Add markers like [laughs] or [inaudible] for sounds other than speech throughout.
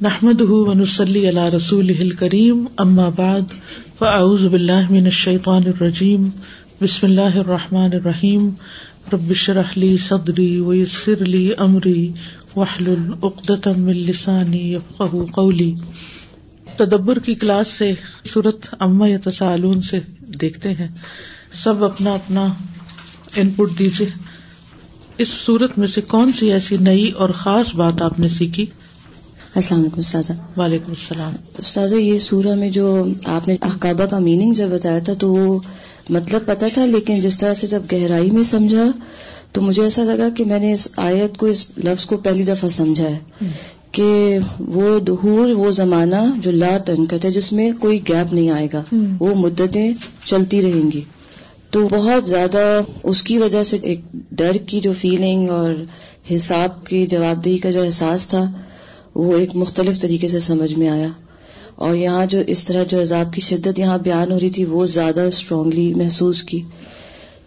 نحمد ونسلی علی رسول کریم ام بعد فاعوذ باللہ من الشیطان الرجیم بسم اللہ الرحمٰن الرحیم ربش رحلی صدری ویسر لی امری وحل العقدم من لسانی یفقہ قولی تدبر کی کلاس سے صورت اما یا سے دیکھتے ہیں۔ سب اپنا اپنا ان پٹ دیجیے اس صورت میں سے کون سی ایسی نئی اور خاص بات آپ نے سیکھی؟ السلام علیکم استاذہ۔ وعلیکم السلام۔ استاذہ یہ سورہ میں جو آپ نے احکابہ کا میننگ جب بتایا تھا تو وہ مطلب پتا تھا لیکن جس طرح سے جب گہرائی میں سمجھا تو مجھے ایسا لگا کہ میں نے اس آیت کو اس لفظ کو پہلی دفعہ سمجھا ہے کہ وہ دہور وہ زمانہ جو لا تنکت ہے جس میں کوئی گیپ نہیں آئے گا وہ مدتیں چلتی رہیں گی۔ تو بہت زیادہ اس کی وجہ سے ایک ڈر کی جو فیلنگ اور حساب کی جواب دہی کا جو احساس تھا وہ ایک مختلف طریقے سے سمجھ میں آیا۔ اور یہاں جو اس طرح جو عذاب کی شدت یہاں بیان ہو رہی تھی وہ زیادہ اسٹرانگلی محسوس کی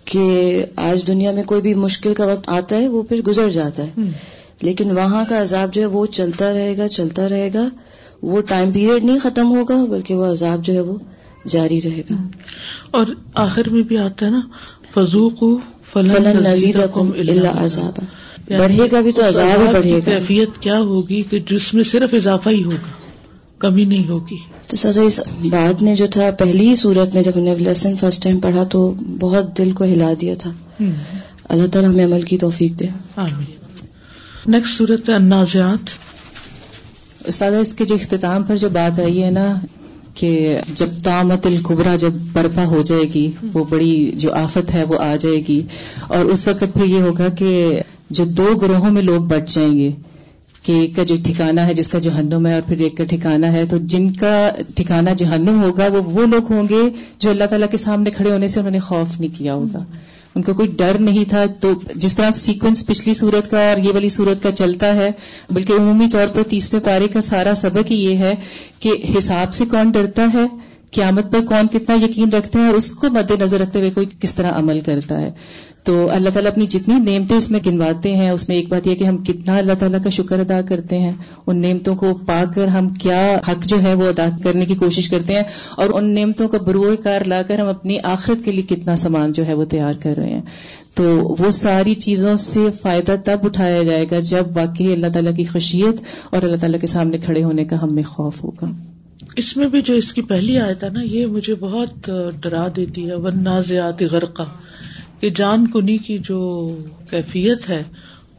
کہ آج دنیا میں کوئی بھی مشکل کا وقت آتا ہے وہ پھر گزر جاتا ہے۔ لیکن وہاں کا عذاب جو ہے وہ چلتا رہے گا چلتا رہے گا۔ وہ ٹائم پیریڈ نہیں ختم ہوگا بلکہ وہ عذاب جو ہے وہ جاری رہے گا۔ اور آخر میں بھی آتا ہے نا فضوق فلن نزید اللہ عذاب بڑھے گا بھی تو عذاب ہی بڑھے گا۔ کیفیت کیا ہوگی کہ جس میں صرف اضافہ ہی ہوگا کمی نہیں ہوگی؟ تو سزا اس بات نے جو تھا پہلی ہی صورت میں جب نے لیسن فرسٹ ٹائم پڑھا تو بہت دل کو ہلا دیا تھا۔ اللہ تعالیٰ ہمیں عمل کی توفیق دے۔ نیکسٹ صورت النازعات۔ استاد اس کے جو اختتام پر جو بات آئی ہے نا کہ جب تامت القبرا جب برپا ہو جائے گی وہ بڑی جو آفت ہے وہ آ جائے گی۔ اور اس وقت پھر یہ ہوگا کہ جو دو گروہوں میں لوگ بٹ جائیں گے، کہ ایک کا جو ٹھکانا ہے جس کا جہنم ہے اور پھر ایک کا ٹھکانا ہے، تو جن کا ٹھکانا جہنم ہوگا، وہ وہ لوگ ہوں گے جو اللہ تعالیٰ کے سامنے کھڑے ہونے سے انہوں نے خوف نہیں کیا ہوگا۔ ان کو کوئی ڈر نہیں تھا۔ تو جس طرح سیکوینس پچھلی صورت کا اور یہ والی صورت کا چلتا ہے، بلکہ عمومی طور پر تیسرے پارے کا سارا سبق یہ ہے کہ حساب سے کون ڈرتا ہے۔ قیامت پر کون کتنا یقین رکھتا ہے اور اس کو مد نظر رکھتے ہوئے کوئی کس طرح عمل کرتا ہے۔ تو اللہ تعالیٰ اپنی جتنی نعمتیں اس میں گنواتے ہیں، اس میں ایک بات یہ کہ ہم کتنا اللہ تعالیٰ کا شکر ادا کرتے ہیں۔ ان نعمتوں کو پا کر ہم کیا حق جو ہے وہ ادا کرنے کی کوشش کرتے ہیں اور ان نعمتوں کا بروئے کار لا کر ہم اپنی آخرت کے لیے کتنا سامان جو ہے وہ تیار کر رہے ہیں۔ تو وہ ساری چیزوں سے فائدہ تب اٹھایا جائے گا جب واقعی اللہ تعالیٰ کی خوشیت اور اللہ تعالیٰ کے سامنے کھڑے ہونے کا ہمیں خوف ہوگا۔ اس میں بھی جو اس کی پہلی آیت تھا نا، یہ مجھے بہت ڈرا دیتی ہے ون نازیات غرقہ کہ جان کنی کی جو کیفیت ہے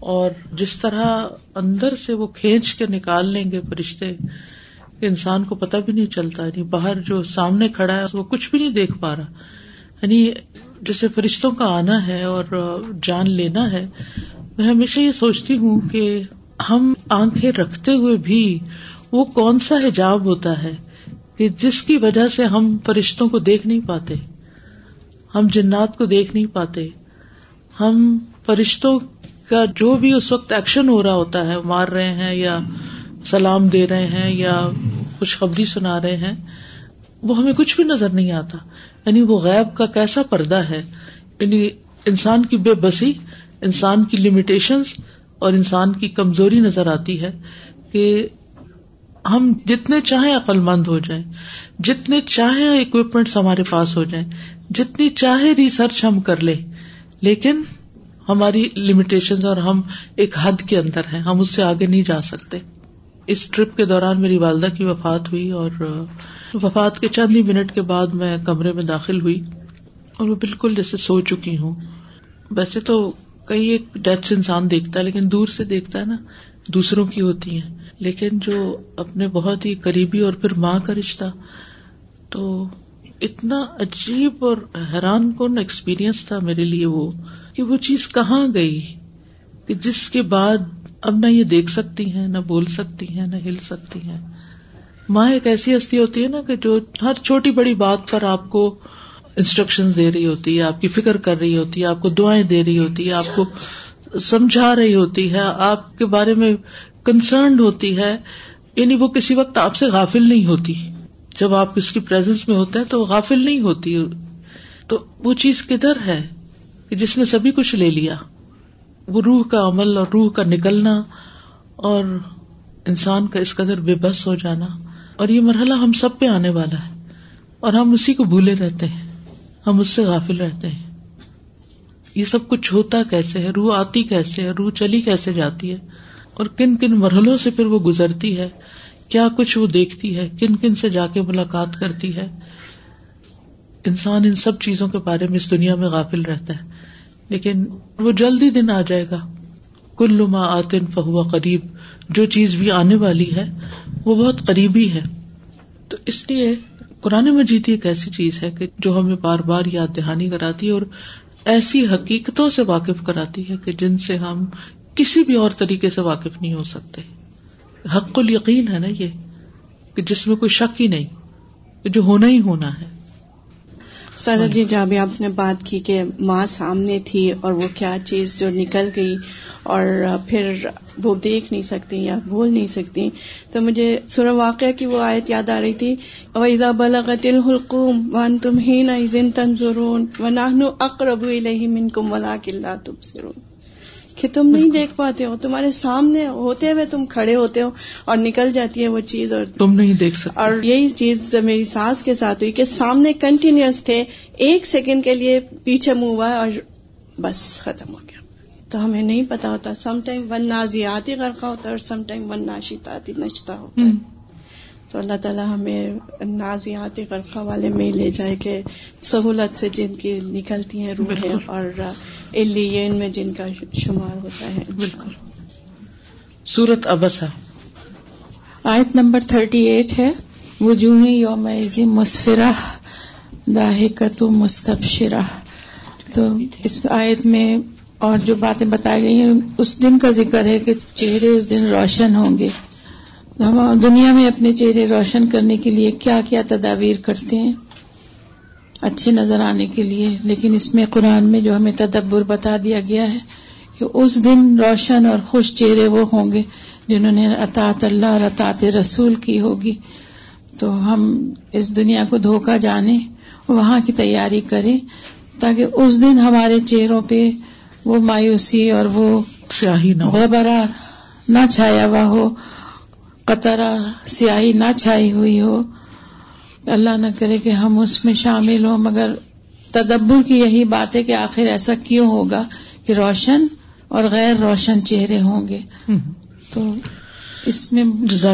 اور جس طرح اندر سے وہ کھینچ کے نکال لیں گے فرشتے، انسان کو پتہ بھی نہیں چلتا یعنی باہر جو سامنے کھڑا ہے، وہ کچھ بھی نہیں دیکھ پا رہا۔ یعنی جیسے فرشتوں کا آنا ہے اور جان لینا ہے، میں ہمیشہ یہ سوچتی ہوں کہ ہم آنکھیں رکھتے ہوئے بھی وہ کون سا حجاب ہوتا ہے کہ جس کی وجہ سے ہم فرشتوں کو دیکھ نہیں پاتے؟ ہم جنات کو دیکھ نہیں پاتے۔ ہم فرشتوں کا جو بھی اس وقت ایکشن ہو رہا ہوتا ہے، مار رہے ہیں یا سلام دے رہے ہیں یا خوشخبری سنا رہے ہیں، وہ ہمیں کچھ بھی نظر نہیں آتا۔ یعنی وہ غیب کا کیسا پردہ ہے؟ یعنی انسان کی بے بسی، انسان کی لمیٹیشنز اور انسان کی کمزوری نظر آتی ہے کہ ہم جتنے چاہیں عقل مند ہو جائیں، جتنے چاہیں اکوپمنٹس ہمارے پاس ہو جائیں، جتنی چاہے ریسرچ ہم کر لیں، لیکن ہماری لمیٹیشن اور ہم ایک حد کے اندر ہیں، ہم اس سے آگے نہیں جا سکتے۔ اس ٹرپ کے دوران میری والدہ کی وفات ہوئی اور وفات کے چند ہی منٹ کے بعد میں کمرے میں داخل ہوئی اور وہ بالکل جیسے سو چکی ہوں۔ ویسے تو کئی ایک ڈیتھ انسان دیکھتا ہے، لیکن دور سے دیکھتا ہے نا، دوسروں کی ہوتی ہیں۔ لیکن جو اپنے بہت ہی قریبی اور پھر ماں کا رشتہ، تو اتنا عجیب اور حیران کن ایکسپیرئنس تھا میرے لیے وہ، کہ وہ چیز کہاں گئی؟ کہ جس کے بعد اب نہ یہ دیکھ سکتی ہیں، نہ بول سکتی ہیں، نہ ہل سکتی ہیں۔ ماں ایک ایسی ہستی ہوتی ہے نا کہ جو ہر چھوٹی بڑی بات پر آپ کو انسٹرکشن دے رہی ہوتی ہے، آپ کی فکر کر رہی ہوتی ہے، آپ کو دعائیں دے رہی ہوتی ہے، آپ کو سمجھا رہی ہوتی ہے، آپ کے بارے میں کنسرنڈ ہوتی ہے یعنی وہ کسی وقت آپ سے غافل نہیں ہوتی۔ جب آپ اس کی پرزینس میں ہوتے ہیں تو غافل نہیں ہوتی۔ تو وہ چیز کدھر ہے کہ جس نے سبھی کچھ لے لیا؟ وہ روح کا عمل اور روح کا نکلنا اور انسان کا اس قدر بے بس ہو جانا۔ اور یہ مرحلہ ہم سب پہ آنے والا ہے۔ اور ہم اسی کو بھولے رہتے ہیں۔ ہم اس سے غافل رہتے ہیں۔ یہ سب کچھ ہوتا کیسے ہے؟ روح آتی کیسے ہے؟ روح چلی کیسے جاتی ہے؟ اور کن کن مرحلوں سے پھر وہ گزرتی ہے؟ کیا کچھ وہ دیکھتی ہے؟ کن کن سے جا کے ملاقات کرتی ہے؟ انسان ان سب چیزوں کے بارے میں اس دنیا میں غافل رہتا ہے۔ لیکن وہ جلدی دن آ جائے گا۔ کل لما آتن فہوا قریب۔ جو چیز بھی آنے والی ہے، وہ بہت قریبی ہے۔ تو اس لیے قرآن مجید ایک ایسی چیز ہے کہ جو ہمیں بار بار یاد دہانی کراتی ہے اور ایسی حقیقتوں سے واقف کراتی ہے کہ جن سے ہم کسی بھی اور طریقے سے واقف نہیں ہو سکتے۔ حق ال یقین ہے نا یہ کہ جس میں کوئی شک ہی نہیں جو ہونا ہی ہونا ہے۔ سر جی جب آپ نے بات کی کہ ماں سامنے تھی اور وہ کیا چیز جو نکل گئی اور پھر وہ دیکھ نہیں سکتی یا بھول نہیں سکتی۔ تو مجھے سر واقعہ کی وہ آیت یاد آ رہی تھی۔ ویزا بلغت الحلقوم ون تم ہی نہ تنظرون و نہ اقرب من کم ولا کلّہ تم سرون کہ تم نہیں دیکھ پاتے ہو تمہارے سامنے ہوتے ہوئے تم کھڑے ہوتے ہو اور نکل جاتی ہے وہ چیز اور تم نہیں دیکھ سکتے۔ اور یہی چیز میری ساس کے ساتھ ہوئی کہ سامنے کنٹینیوس تھے ایک سیکنڈ کے لیے پیچھے منہ ہوا اور بس ختم ہو گیا۔ تو ہمیں نہیں پتا ہوتا سم ٹائم ون نازیاتی غرقہ ہوتا ہے اور سم ٹائم ون ناشیتاتی نچتا ہوتا ہے۔ تو اللہ تعالیٰ ہمیں نازیات غرقہ والے میں لے جائے کہ سہولت سے جن کی نکلتی ہیں روحیں اور الین میں جن کا شمار ہوتا ہے۔ بالکل۔ سورت ابسا۔ آیت نمبر تھرٹی ایٹ ہے۔ وجوہ یوم مسفرہ داہکت مستبشرہ۔ تو اس آیت میں اور جو باتیں بتائی گئی ہیں اس دن کا ذکر ہے کہ چہرے اس دن روشن ہوں گے۔ ہم دنیا میں اپنے چہرے روشن کرنے کے لیے کیا کیا تدابیر کرتے ہیں؟ اچھے نظر آنے کے لیے لیکن اس میں قرآن میں جو ہمیں تدبر بتا دیا گیا ہے کہ اس دن روشن اور خوش چہرے وہ ہوں گے جنہوں نے اطاط اللہ اور اطاط رسول کی ہوگی۔ تو ہم اس دنیا کو دھوکہ جانیں وہاں کی تیاری کریں تاکہ اس دن ہمارے چہروں پہ وہ مایوسی اور وہ شاہی نہ نہ چھایا ہوا ہو۔ قطرہ سیاہی نہ چھائی ہوئی ہو۔ اللہ نہ کرے کہ ہم اس میں شامل ہوں مگر تدبر کی یہی بات ہے کہ آخر ایسا کیوں ہوگا کہ روشن اور غیر روشن چہرے ہوں گے۔ تو اس میں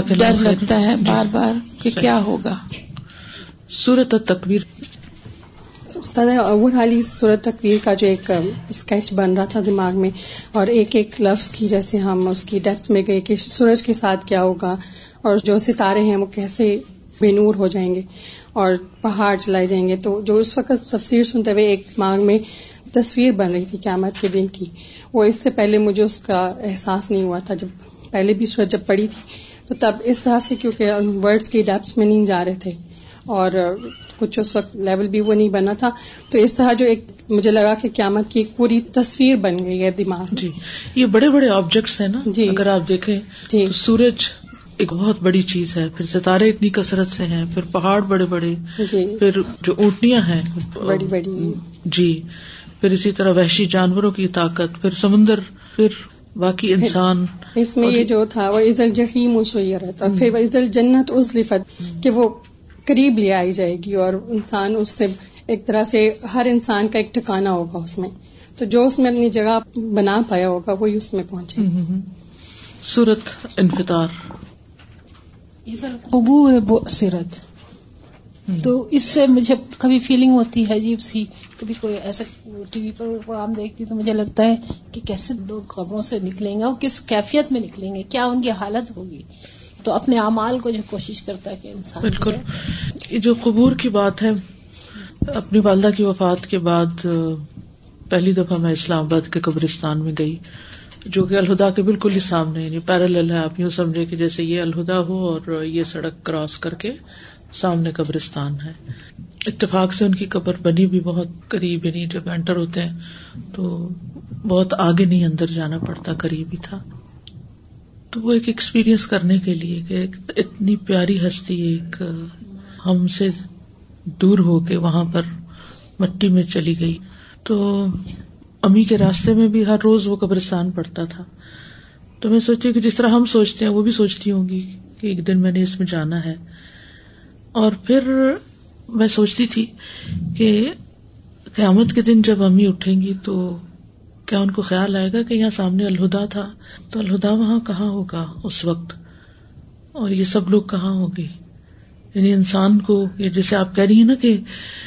ڈر لگتا ہے بار بار کہ کیا ہوگا۔ سورت تکبیر استاد اول حالی صورت تقویر کا جو ایک اسکیچ بن رہا تھا دماغ میں اور ایک ایک لفظ کی جیسے ہم اس کی ڈیپتھ میں گئے کہ سورج کے ساتھ کیا ہوگا اور جو ستارے ہیں وہ کیسے بے نور ہو جائیں گے اور پہاڑ چلائے جائیں گے۔ تو جو اس وقت تفسیر سنتے ہوئے ایک دماغ میں تصویر بن رہی تھی قیامت کے دن کی، وہ اس سے پہلے مجھے اس کا احساس نہیں ہوا تھا۔ جب پہلے بھی سورج جب پڑی تھی تو تب اس طرح سے کیونکہ ورڈس کی ڈیپس میں نہیں جا رہے تھے اور کچھ اس وقت لیول بھی وہ نہیں بنا تھا۔ تو اس طرح جو ایک مجھے لگا کہ قیامت کی ایک پوری تصویر بن گئی ہے دماغ جی یہ بڑے بڑے آبجیکٹس ہیں نا۔ جی۔ اگر آپ دیکھیں جی۔ سورج ایک بہت بڑی چیز ہے پھر ستارے اتنی کثرت سے ہیں پھر پہاڑ بڑے بڑے جی۔ پھر جو اونٹیاں ہیں بڑی بڑی۔ جی۔ پھر اسی طرح وحشی جانوروں کی طاقت پھر سمندر پھر باقی انسان۔ اس میں یہ جو تھا وہ عزل جہیم رہتا پھر وہ عزل جنت اس لفت کہ وہ قریب لے آئی جائے گی اور انسان اس سے ایک طرح سے ہر انسان کا ایک ٹھکانا ہوگا اس میں۔ تو جو اس میں اپنی جگہ بنا پایا ہوگا وہی اس میں پہنچے سورت انفطار۔ عبور سیرت تو اس سے مجھے کبھی فیلنگ ہوتی ہے عجیب سی کبھی کوئی ایسا ٹی وی پر پروگرام دیکھتی تو مجھے لگتا ہے کہ کیسے لوگ خبروں سے نکلیں گے اور کس کیفیت میں نکلیں گے کیا ان کی حالت ہوگی۔ تو اپنے اعمال کو جو کوشش کرتا ہے کہ انسان بالکل. یہ جو قبور کی بات ہے اپنی والدہ کی وفات کے بعد پہلی دفعہ میں اسلام آباد کے قبرستان میں گئی جو کہ الہدا کے بالکل ہی سامنے یعنی پیرل ہے آپ یوں سمجھے کہ جیسے یہ الہدا ہو اور یہ سڑک کراس کر کے سامنے قبرستان ہے۔ اتفاق سے ان کی قبر بنی بھی بہت قریب یعنی جب انٹر ہوتے ہیں تو بہت آگے نہیں اندر جانا پڑتا قریب ہی تھا۔ تو وہ ایک ایکسپیرئنس کرنے کے لیے کہ اتنی پیاری ہستی، ایک ہم سے دور ہو کے وہاں پر مٹی میں چلی گئی۔ تو امی کے راستے میں بھی ہر روز وہ قبرستان پڑتا تھا۔ تو میں سوچتی کہ جس طرح ہم سوچتے ہیں، وہ بھی سوچتی ہوں گی کہ ایک دن میں نے اس میں جانا ہے۔ اور پھر میں سوچتی تھی کہ قیامت کے دن جب امی اٹھیں گی تو کیا ان کو خیال آئے گا کہ یہاں سامنے الہدا تھا؟ تو الہدا وہاں کہاں ہوگا اس وقت؟ اور یہ سب لوگ کہاں ہوں گے؟ یعنی انسان کو جیسے آپ کہہ رہی ہیں نا کہ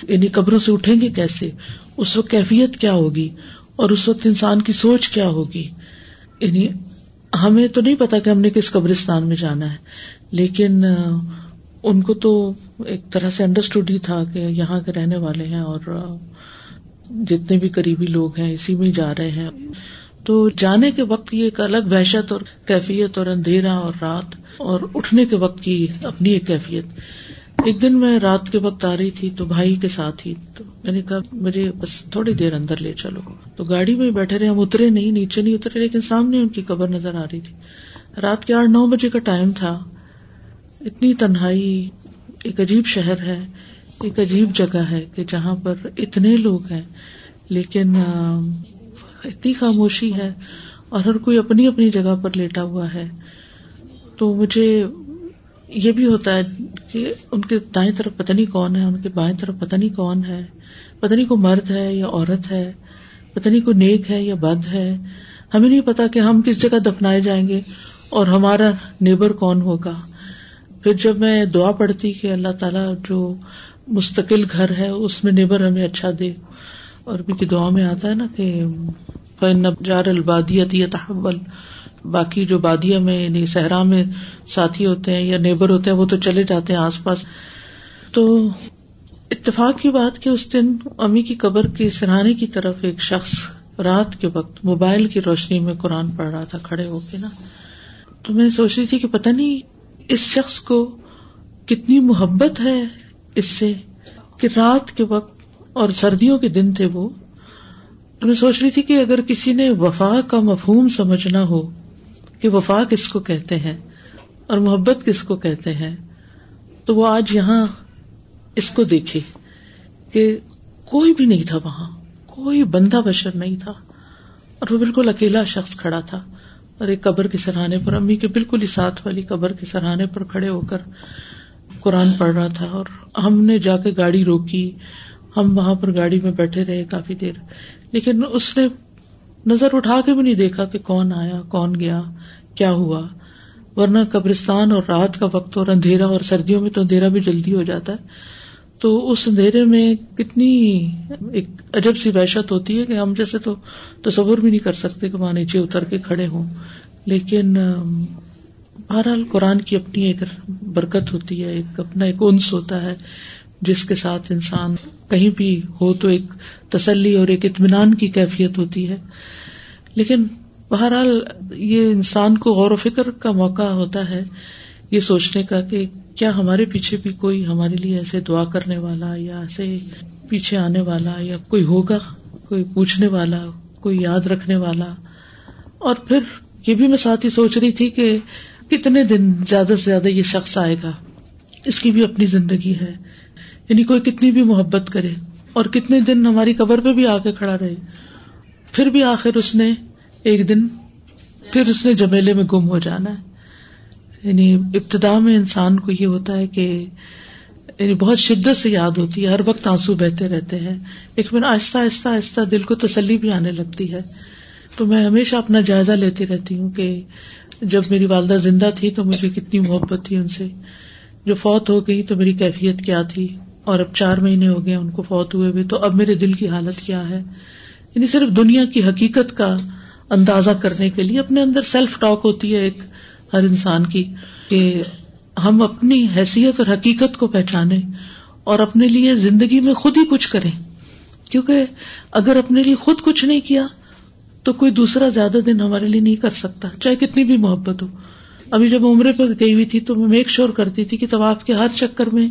یعنی قبروں سے اٹھیں گے کیسے؟ اس وقت کیفیت کیا ہوگی؟ اور اس وقت انسان کی سوچ کیا ہوگی؟ یعنی ہمیں تو نہیں پتا کہ ہم نے کس قبرستان میں جانا ہے، لیکن ان کو تو ایک طرح سے انڈرسٹوڈ ہی تھا کہ یہاں کے رہنے والے ہیں اور جتنے بھی قریبی لوگ ہیں، اسی میں جا رہے ہیں۔ تو جانے کے وقت یہ ایک الگ وحشت اور کیفیت اور اندھیرا اور رات اور اٹھنے کے وقت کی اپنی ایک کیفیت۔ ایک دن میں رات کے وقت آ رہی تھی تو بھائی کے ساتھ ہی۔ تو میں نے کہا، مجھے بس تھوڑی دیر اندر لے چلو۔ تو گاڑی میں بیٹھے رہے، ہم اترے نہیں، نیچے نہیں اترے، لیکن سامنے ان کی قبر نظر آ رہی تھی۔ رات کے آٹھ نو بجے کا ٹائم تھا۔ اتنی تنہائی، ایک عجیب شہر ہے۔ ایک عجیب جگہ ہے کہ جہاں پر اتنے لوگ ہیں، لیکن اتنی خاموشی ہے اور ہر کوئی اپنی اپنی جگہ پر لیٹا ہوا ہے۔ تو مجھے یہ بھی ہوتا ہے کہ ان کے دائیں طرف پتہ نہیں کون ہے، ان کے بائیں طرف پتہ نہیں کون ہے۔ پتہ نہیں کو مرد ہے یا عورت ہے، پتہ نہیں کو نیک ہے یا بد ہے۔ ہمیں نہیں پتا کہ ہم کس جگہ دفنائے جائیں گے اور ہمارا نیبر کون ہوگا۔ پھر جب میں دعا پڑتی کہ اللہ تعالیٰ جو مستقل گھر ہے، اس میں نیبر ہمیں اچھا دے۔ اور بھی دعا میں آتا ہے نا کہ جار البادیت تحول باقی جو بادیا میں یعنی صحرا میں ساتھی ہوتے ہیں یا نیبر ہوتے ہیں، وہ تو چلے جاتے ہیں آس پاس۔ تو اتفاق کی بات کہ اس دن امی کی قبر کی سرہانے کی طرف ایک شخص رات کے وقت موبائل کی روشنی میں قرآن پڑھ رہا تھا، کھڑے ہو کے نا۔ تو میں سوچ رہی تھی کہ پتہ نہیں اس شخص کو کتنی محبت ہے اس سے کہ رات کے وقت اور سردیوں کے دن تھے وہ تو میں سوچ رہی تھی کہ اگر کسی نے وفا کا مفہوم سمجھنا ہو کہ وفا کس کو کہتے ہیں اور محبت کس کو کہتے ہیں، تو وہ آج یہاں اس کو دیکھے کہ کوئی بھی نہیں تھا وہاں، کوئی بندہ بشر نہیں تھا، اور وہ بالکل اکیلا شخص کھڑا تھا، اور ایک قبر کے سرحانے پر، امی کے بالکل ہی ساتھ والی قبر کے سرحانے پر کھڑے ہو کر قرآن پڑھ رہا تھا اور ہم نے جا کے گاڑی روکی۔ ہم وہاں پر گاڑی میں بیٹھے رہے کافی دیر۔ لیکن اس نے نظر اٹھا کے بھی نہیں دیکھا کہ کون آیا، کون گیا، کیا ہوا۔ ورنہ قبرستان اور رات کا وقت اور اندھیرا اور سردیوں میں تو اندھیرا بھی جلدی ہو جاتا ہے۔ تو اس اندھیرے میں کتنی ایک عجب سی وحشت ہوتی ہے کہ ہم جیسے تو تصور بھی نہیں کر سکتے کہ وہاں نیچے اتر کے کھڑے ہوں۔ لیکن بہرحال قرآن کی اپنی ایک برکت ہوتی ہے، ایک اپنا ایک انس ہوتا ہے، جس کے ساتھ انسان کہیں بھی ہو تو ایک تسلی اور ایک اطمینان کی کیفیت ہوتی ہے۔ لیکن بہرحال یہ انسان کو غور و فکر کا موقع ہوتا ہے یہ سوچنے کا کہ کیا ہمارے پیچھے بھی کوئی ہمارے لیے ایسے دعا کرنے والا یا ایسے پیچھے آنے والا یا کوئی ہوگا، کوئی پوچھنے والا، کوئی یاد رکھنے والا۔ اور پھر یہ بھی میں ساتھ ہی سوچ رہی تھی کہ کتنے دن زیادہ سے زیادہ یہ شخص آئے گا؟ اس کی بھی اپنی زندگی ہے۔ یعنی کوئی کتنی بھی محبت کرے اور کتنے دن ہماری قبر پہ بھی آ کے کھڑا رہے۔ پھر بھی آخر اس نے ایک دن، پھر اس نے جمیلے میں گم ہو جانا۔ ہے یعنی ابتدا میں انسان کو یہ ہوتا ہے کہ یعنی بہت شدت سے یاد ہوتی ہے، ہر وقت آنسو بہتے رہتے ہیں۔ ایک لیکن آہستہ آہستہ آہستہ دل کو تسلی بھی آنے لگتی ہے۔ تو میں ہمیشہ اپنا جائزہ لیتی رہتی ہوں کہ جب میری والدہ زندہ تھی تو مجھے کتنی محبت تھی ان سے۔ جو فوت ہو گئی تو میری کیفیت کیا تھی؟ اور اب چار مہینے ہو گئے ان کو فوت ہوئے بھی تو اب میرے دل کی حالت کیا ہے؟ یعنی صرف دنیا کی حقیقت کا اندازہ کرنے کے لیے اپنے اندر سیلف ٹاک ہوتی ہے ایک ہر انسان کی، کہ ہم اپنی حیثیت اور حقیقت کو پہچانے اور اپنے لیے زندگی میں خود ہی کچھ کریں۔ کیونکہ اگر اپنے لیے خود کچھ نہیں کیا تو کوئی دوسرا زیادہ دن ہمارے لیے نہیں کر سکتا، چاہے کتنی بھی محبت ہو۔ ابھی جب عمرے پہ گئی ہوئی تھی تو میں میک شور کرتی تھی کہ طواف کے ہر چکر میں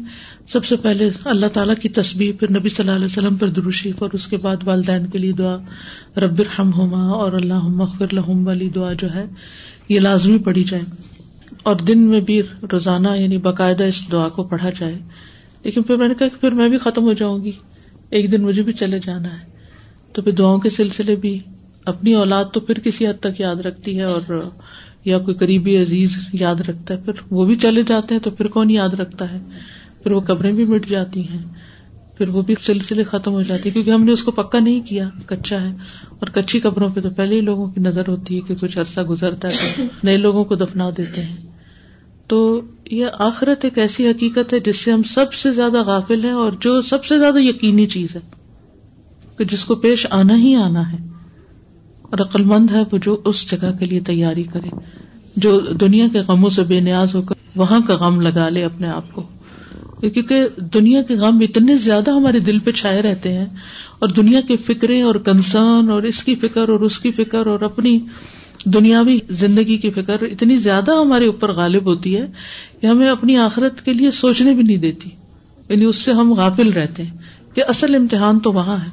سب سے پہلے اللہ تعالیٰ کی تصویر پھر نبی صلی اللہ علیہ وسلم پر دروشیف اور اس کے بعد والدین کے لیے دعا، رب ہم ہوما اور اللہ مغفر لہم والی دعا جو ہے، یہ لازمی پڑھی جائے۔ اور دن میں بھی روزانہ یعنی باقاعدہ اس دعا کو پڑھا جائے۔ لیکن پھر میں نے کہا کہ پھر میں بھی ختم ہو جاؤں گی۔ ایک دن مجھے بھی چلے جانا ہے۔ تو پھر دعاؤں کے سلسلے بھی اپنی اولاد تو پھر کسی حد تک یاد رکھتی ہے اور یا کوئی قریبی عزیز یاد رکھتا ہے، پھر وہ بھی چلے جاتے ہیں تو پھر کون یاد رکھتا ہے؟ پھر وہ قبریں بھی مٹ جاتی ہیں، پھر وہ بھی سلسلے ختم ہو جاتی ہے کیونکہ ہم نے اس کو پکا نہیں کیا، کچا ہے۔ اور کچی قبروں پہ تو پہلے ہی لوگوں کی نظر ہوتی ہے کہ کچھ عرصہ گزرتا ہے، تو نئے لوگوں کو دفنا دیتے ہیں۔ تو یہ آخرت ایک ایسی حقیقت ہے جس سے ہم سب سے زیادہ غافل ہیں اور جو سب سے زیادہ یقینی چیز ہے کہ جس کو پیش آنا ہی آنا ہے۔ اور عقل مند ہے وہ جو اس جگہ کے لیے تیاری کرے، جو دنیا کے غموں سے بے نیاز ہو کر وہاں کا غم لگا لے اپنے آپ کو۔ کیونکہ دنیا کے غم اتنے زیادہ ہمارے دل پہ چھائے رہتے ہیں اور دنیا کی فکریں اور کنسرن اور اس کی فکر اور اس کی فکر اور اپنی دنیاوی زندگی کی فکر اتنی زیادہ ہمارے اوپر غالب ہوتی ہے کہ ہمیں اپنی آخرت کے لیے سوچنے بھی نہیں دیتی۔ یعنی اس سے ہم غافل رہتے ہیں کہ اصل امتحان تو وہاں ہے،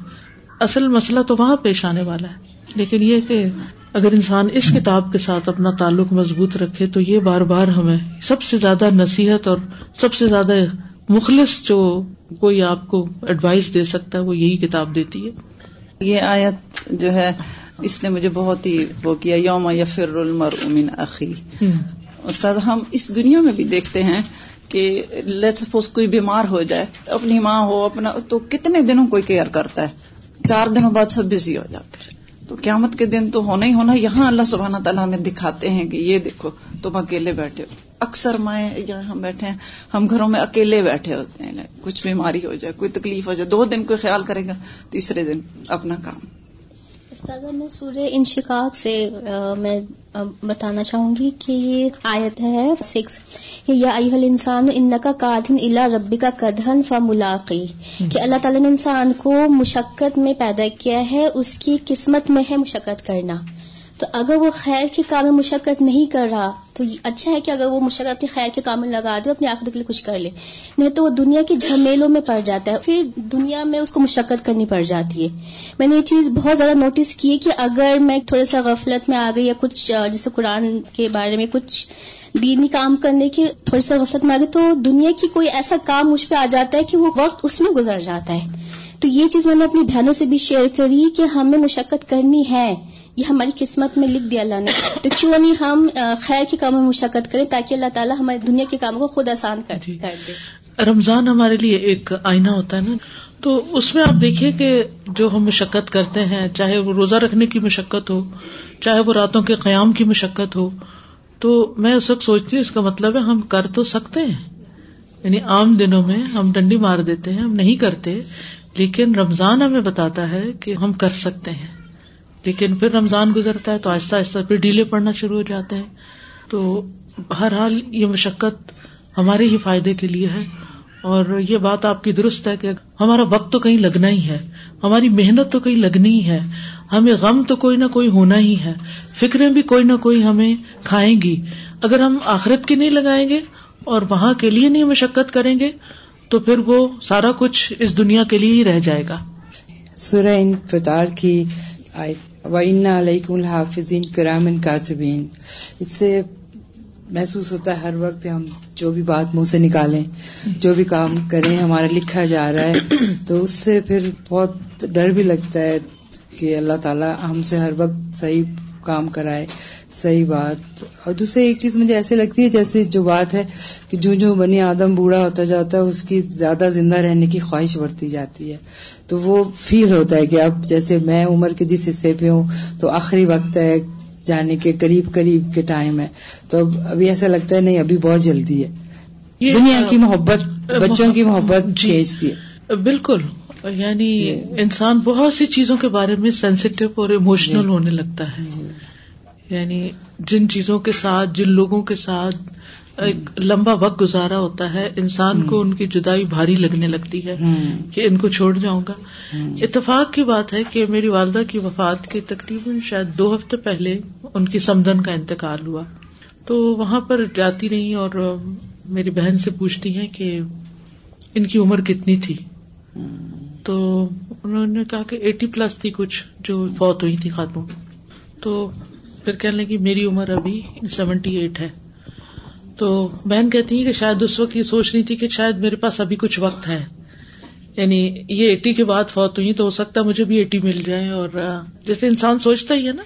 اصل مسئلہ تو وہاں پیش آنے والا ہے۔ لیکن یہ کہ اگر انسان اس کتاب کے ساتھ اپنا تعلق مضبوط رکھے تو یہ بار بار ہمیں سب سے زیادہ نصیحت اور سب سے زیادہ مخلص جو کوئی آپ کو ایڈوائس دے سکتا ہے وہ یہی کتاب دیتی ہے۔ یہ آیت جو ہے اس نے مجھے بہت ہی وہ کیا یوم یا فر المر امین عقی استاد ہم اس دنیا میں بھی دیکھتے ہیں کہ لیٹ سپوز کوئی بیمار ہو جائے اپنی ماں ہو اپنا تو کتنے دنوں کوئی کیئر کرتا ہے؟ چار دنوں بعد سب بزی ہو جاتے ہیں۔ تو قیامت کے دن تو ہونا ہی ہونا، یہاں اللہ سبحانہ تعالیٰ ہمیں دکھاتے ہیں کہ یہ دیکھو، تم اکیلے بیٹھے ہو۔ اکثر مائیں جہاں ہم بیٹھے ہیں، ہم گھروں میں اکیلے بیٹھے ہوتے ہیں کچھ بیماری ہو جائے، کوئی تکلیف ہو جائے، دو دن کوئی خیال کرے گا، تیسرے دن اپنا کام۔ استاذہ میں سورہ انشقاق سے میں بتانا چاہوں گی کہ یہ آیت ہے سکس یا انسان ان کا کادن الا ربی کا کدھن ف ملاقی کہ اللہ تعالیٰ نے انسان کو مشقت میں پیدا کیا ہے اس کی قسمت میں ہے مشقت کرنا۔ تو اگر وہ خیر کے کام میں مشقت نہیں کر رہا، تو اچھا ہے کہ اگر وہ مشقت اپنے خیر کے کام میں لگا دے اپنے آخر کے لیے کچھ کر لے۔ نہیں تو وہ دنیا کے جھمیلوں میں پڑ جاتا ہے۔ پھر دنیا میں اس کو مشقت کرنی پڑ جاتی ہے۔ میں نے یہ چیز بہت زیادہ نوٹس کی ہے کہ اگر میں تھوڑا سا غفلت میں آ گئی یا کچھ، جیسے قرآن کے بارے میں کچھ دینی کام کرنے کی تھوڑی سا غفلت میں آ گئی تو دنیا کی کوئی ایسا کام مجھ پہ آ جاتا ہے کہ وہ وقت اس میں گزر جاتا ہے۔ تو یہ چیز میں نے اپنی بہنوں سے بھی شیئر کری کہ ہمیں مشقت کرنی ہے۔ یہ ہماری قسمت میں لکھ دیا اللہ نے۔ تو کیوں نہیں ہم خیر کے کاموں میں مشقت کریں تاکہ اللہ تعالیٰ ہماری دنیا کے کاموں کو خود آسان کر جی۔ دے۔ رمضان ہمارے لیے ایک آئینہ ہوتا ہے نا۔ تو اس میں آپ دیکھیے کہ جو ہم مشقت کرتے ہیں چاہے وہ روزہ رکھنے کی مشقت ہو چاہے وہ راتوں کے قیام کی مشقت ہو تو میں اس وقت سوچتی ہوں اس کا مطلب ہے ہم کر تو سکتے ہیں۔ یعنی عام دنوں میں ہم ڈنڈی مار دیتے ہیں ہم نہیں کرتے لیکن رمضان ہمیں بتاتا ہے کہ ہم کر سکتے ہیں۔ لیکن پھر رمضان گزرتا ہے تو آہستہ آہستہ پھر ڈیلے پڑنا شروع ہو جاتے ہیں۔ تو ہر حال یہ مشقت ہمارے ہی فائدے کے لیے ہے۔ اور یہ بات آپ کی درست ہے کہ ہمارا وقت تو کہیں لگنا ہی ہے۔ ہماری محنت تو کہیں لگنی ہی ہے۔ ہمیں غم تو کوئی نہ کوئی ہونا ہی ہے۔ فکریں بھی کوئی نہ کوئی ہمیں کھائیں گی۔ اگر ہم آخرت کی نہیں لگائیں گے اور وہاں کے لیے نہیں مشقت کریں گے تو پھر وہ سارا کچھ اس دنیا کے لیے ہی رہ جائے گا۔ سورہ انفطار کی الحافظین کرامن کاتبین اس سے محسوس ہوتا ہے ہر وقت ہم جو بھی بات منہ سے نکالیں، جو بھی کام کریں، ہمارا لکھا جا رہا ہے۔ تو اس سے پھر بہت ڈر بھی لگتا ہے کہ اللہ تعالیٰ ہم سے ہر وقت صحیح کام کرائے صحیح بات۔ اور دوسری ایک چیز مجھے ایسے لگتی ہے جیسے جو بات ہے کہ جو جو بنی آدم بوڑھا ہوتا جاتا ہے اس کی زیادہ زندہ رہنے کی خواہش بڑھتی جاتی ہے۔ تو وہ فیل ہوتا ہے کہ اب جیسے میں عمر کے جس حصے پہ ہوں تو آخری وقت ہے جانے کے قریب قریب کے ٹائم ہے۔ تو اب ابھی ایسا لگتا ہے نہیں ابھی بہت جلدی ہے۔ دنیا کی محبت بچوں کی محبت جی۔ کھینچتی ہے۔ بالکل۔ یعنی انسان بہت سی چیزوں کے بارے میں سینسیٹیو اور ایموشنل جی۔ ہونے لگتا ہے۔ جی۔ یعنی جن چیزوں کے ساتھ جن لوگوں کے ساتھ ایک لمبا وقت گزارا ہوتا ہے انسان کو ان کی جدائی بھاری لگنے لگتی ہے کہ ان کو چھوڑ جاؤں گا۔ اتفاق کی بات ہے کہ میری والدہ کی وفات کے تقریباً شاید دو ہفتے پہلے ان کی سمدن کا انتقال ہوا۔ تو وہاں پر جاتی رہی اور میری بہن سے پوچھتی ہیں کہ ان کی عمر کتنی تھی؟ تو انہوں نے کہا کہ ایٹی پلس تھی کچھ جو فوت ہوئی تھی خاتون۔ تو پھر کہنے لگی میری عمر ابھی سیونٹی ایٹ ہے۔ تو بہن کہتی ہے کہ شاید اس وقت یہ سوچ رہی تھی کہ شاید میرے پاس ابھی کچھ وقت ہے۔ یعنی یہ ایٹی کے بعد فوت ہوئی تو ہو سکتا ہے مجھے بھی ایٹی مل جائے اور جیسے انسان سوچتا ہی ہے نا۔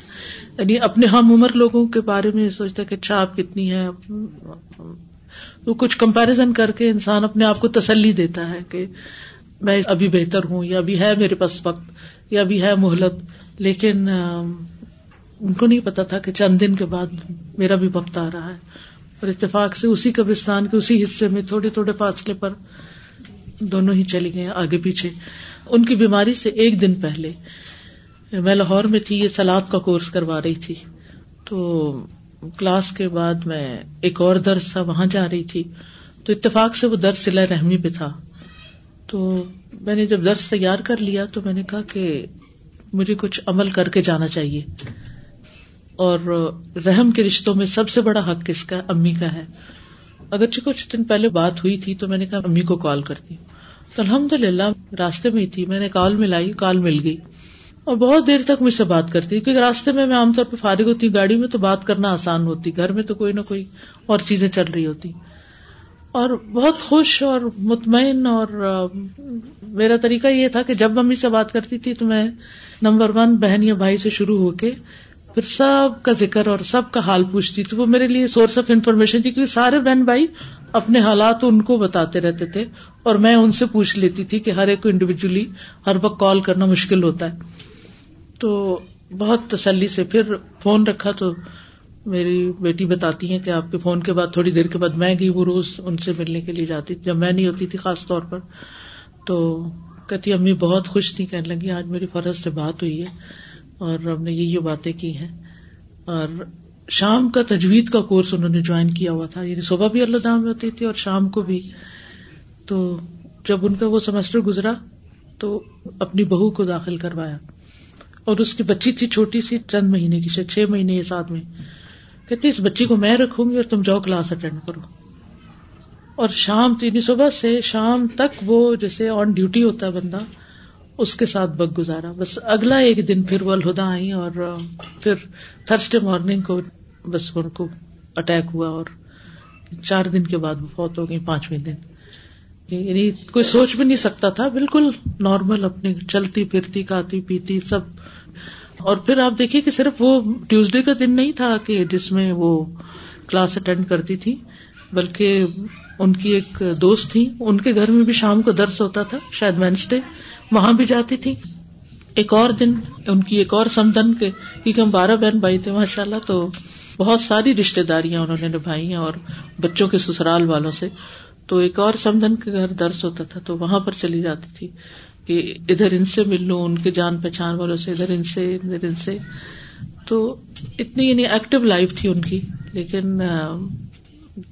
یعنی اپنے ہم عمر لوگوں کے بارے میں سوچتا کہ اچھا آپ کتنی ہے تو کچھ کمپیرزن کر کے انسان اپنے آپ کو تسلی دیتا ہے کہ میں ابھی بہتر ہوں، یا ابھی ہے میرے پاس وقت، یا ابھی ہے مہلت، لیکن ان کو نہیں پتا تھا کہ چند دن کے بعد میرا بھی وقت آ رہا ہے۔ اور اتفاق سے اسی قبرستان کے اسی حصے میں تھوڑے تھوڑے فاصلے پر دونوں ہی چلی گئے آگے پیچھے۔ ان کی بیماری سے ایک دن پہلے، میں لاہور میں تھی، یہ سلاد کا کورس کروا رہی تھی۔ تو کلاس کے بعد میں ایک اور درس تھا، وہاں جا رہی تھی۔ تو اتفاق سے وہ درس سلا رحمی پہ تھا۔ تو میں نے جب درس تیار کر لیا تو میں نے کہا کہ مجھے کچھ عمل کر کے جانا چاہیے۔ اور رحم کے رشتوں میں سب سے بڑا حق کس کا امی کا ہے۔ اگرچہ کچھ دن پہلے بات ہوئی تھی تو میں نے کہا امی کو کال کرتی ہوں۔ تو الحمد للہ راستے میں ہی تھی۔ میں نے کال ملائی، کال مل گئی۔ اور بہت دیر تک مجھ سے بات کرتی کیونکہ راستے میں میں عام طور پہ فارغ ہوتی ہوں، گاڑی میں تو بات کرنا آسان ہوتی، گھر میں تو کوئی نہ کوئی اور چیزیں چل رہی ہوتی۔ اور بہت خوش اور مطمئن اور میرا طریقہ یہ تھا کہ جب ممی سے بات کرتی تھی تو میں نمبر ون بہن یا بھائی سے شروع ہو کے پھر سب کا ذکر اور سب کا حال پوچھتی تھی۔ وہ میرے لیے سورس آف انفارمیشن تھی کیونکہ سارے بہن بھائی اپنے حالات ان کو بتاتے رہتے تھے اور میں ان سے پوچھ لیتی تھی کہ ہر ایک کو انڈیویجلی ہر وقت کال کرنا مشکل ہوتا ہے۔ تو بہت تسلی سے پھر فون رکھا تو میری بیٹی بتاتی ہے کہ آپ کے فون کے بعد تھوڑی دیر کے بعد میں گئی وہ روز ان سے ملنے کے لیے جاتی جب میں نہیں ہوتی تھی خاص طور پر تو کہتی امی بہت خوش تھی کہنے لگی آج میری فرض سے بات ہوئی ہے اور ہم نے یہ باتیں کی ہیں۔ اور شام کا تجوید کا کورس انہوں نے جوائن کیا ہوا تھا یعنی صبح بھی اللہ دام ہوتی تھی اور شام کو بھی۔ تو جب ان کا وہ سیمسٹر گزرا تو اپنی بہو کو داخل کروایا اور اس کی بچی تھی، چھوٹی سی، چند مہینے کی چھ مہینے یا سات میں کہتی اس بچی کو میں رکھوں گی اور تم جاؤ کلاس اٹینڈ کرو۔ اور شام تین یعنی صبح سے شام تک وہ جیسے آن ڈیوٹی ہوتا ہے بندہ، اس کے ساتھ وقت گزارا۔ بس اگلا ایک دن پھر وہ الہدا آئی اور پھر تھرسڈے مارننگ کو بس ان کو اٹیک ہوا اور چار دن کے بعد وہ فوت ہو گئی پانچویں دن۔ یعنی کوئی سوچ بھی نہیں سکتا تھا، بالکل نارمل اپنی چلتی پھرتی، کھاتی پیتی، سب اور پھر آپ دیکھیے کہ صرف وہ ٹیوزڈے کا دن نہیں تھا کہ جس میں وہ کلاس اٹینڈ کرتی تھی، بلکہ ان کی ایک دوست تھی۔ ان کے گھر میں بھی شام کو درس ہوتا تھا، شاید وینسڈے۔ وہاں بھی جاتی تھی۔ ایک اور دن، ان کی ایک اور سمدن کے، کیونکہ ہم بارہ بہن بھائی تھے ماشاء اللہ تو بہت ساری رشتے داریاں انہوں نے نبھائی ہیں اور بچوں کے سسرال والوں سے۔ تو ایک اور سمدن کے گھر درس ہوتا تھا، تو وہاں پر چلی جاتی تھی۔ کہ ادھر ان سے مل لوں، ان کے جان پہچان والوں سے، ادھر ان سے، ادھر ان سے۔ تو اتنی یعنی ایکٹیو لائف تھی ان کی، لیکن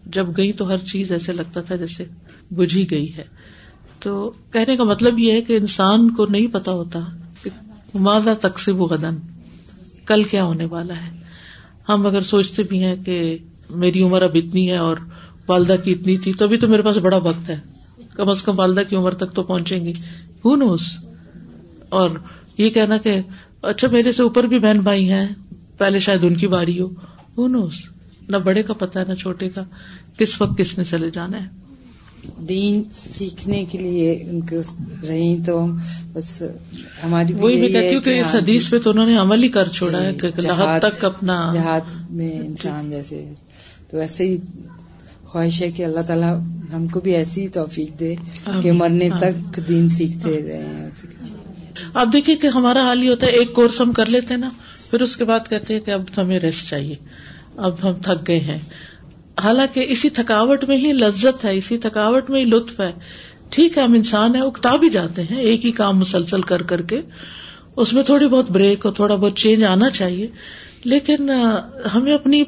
جب گئی تو ہر چیز ایسے لگتا تھا جیسے بجھی گئی ہے۔ تو کہنے کا مطلب یہ ہے کہ انسان کو نہیں پتا ہوتا کہ مادہ تقسیب و غدن کل کیا ہونے والا ہے۔ ہم اگر سوچتے بھی ہیں کہ میری عمر اب اتنی ہے اور والدہ کی اتنی تھی، تو ابھی تو میرے پاس بڑا وقت ہے۔ کم از کم والدہ کی عمر تک تو پہنچیں گی۔ نوز اور یہ کہنا کہ اچھا میرے سے اوپر بھی بہن بھائی ہیں پہلے شاید ان کی باری ہو۔ نوز نہ بڑے کا پتا ہے نہ چھوٹے کا۔ کس وقت کس نے چلے جانا ہے؟ دین سیکھنے کے لیے ان کو رہی تو بس ہماری وہی بھی کیونکہ اس ہاں حدیث جی۔ پہ تو انہوں نے عمل ہی کر چھوڑا ہے کہ تک اپنا جہاد میں انسان جیسے تو ایسے ہی خواہش ہے کہ اللہ تعالیٰ ہم کو بھی ایسی توفیق دے کہ مرنے تک دین سیکھتے رہے اب دیکھیے کہ ہمارا حال ہی ہوتا ہے ایک کورس ہم کر لیتے نا پھر اس کے بعد کہتے ہیں کہ اب ہمیں ریسٹ چاہیے۔ اب ہم تھک گئے ہیں۔ حالانکہ اسی تھکاوٹ میں ہی لذت ہے اسی تھکاوٹ میں ہی لطف ہے۔ ٹھیک ہے ہم انسان ہیں اکتا بھی جاتے ہیں ایک ہی کام مسلسل کر کر کے۔ اس میں تھوڑی بہت بریک اور تھوڑا بہت چینج آنا چاہیے۔ لیکن ہمیں اپنی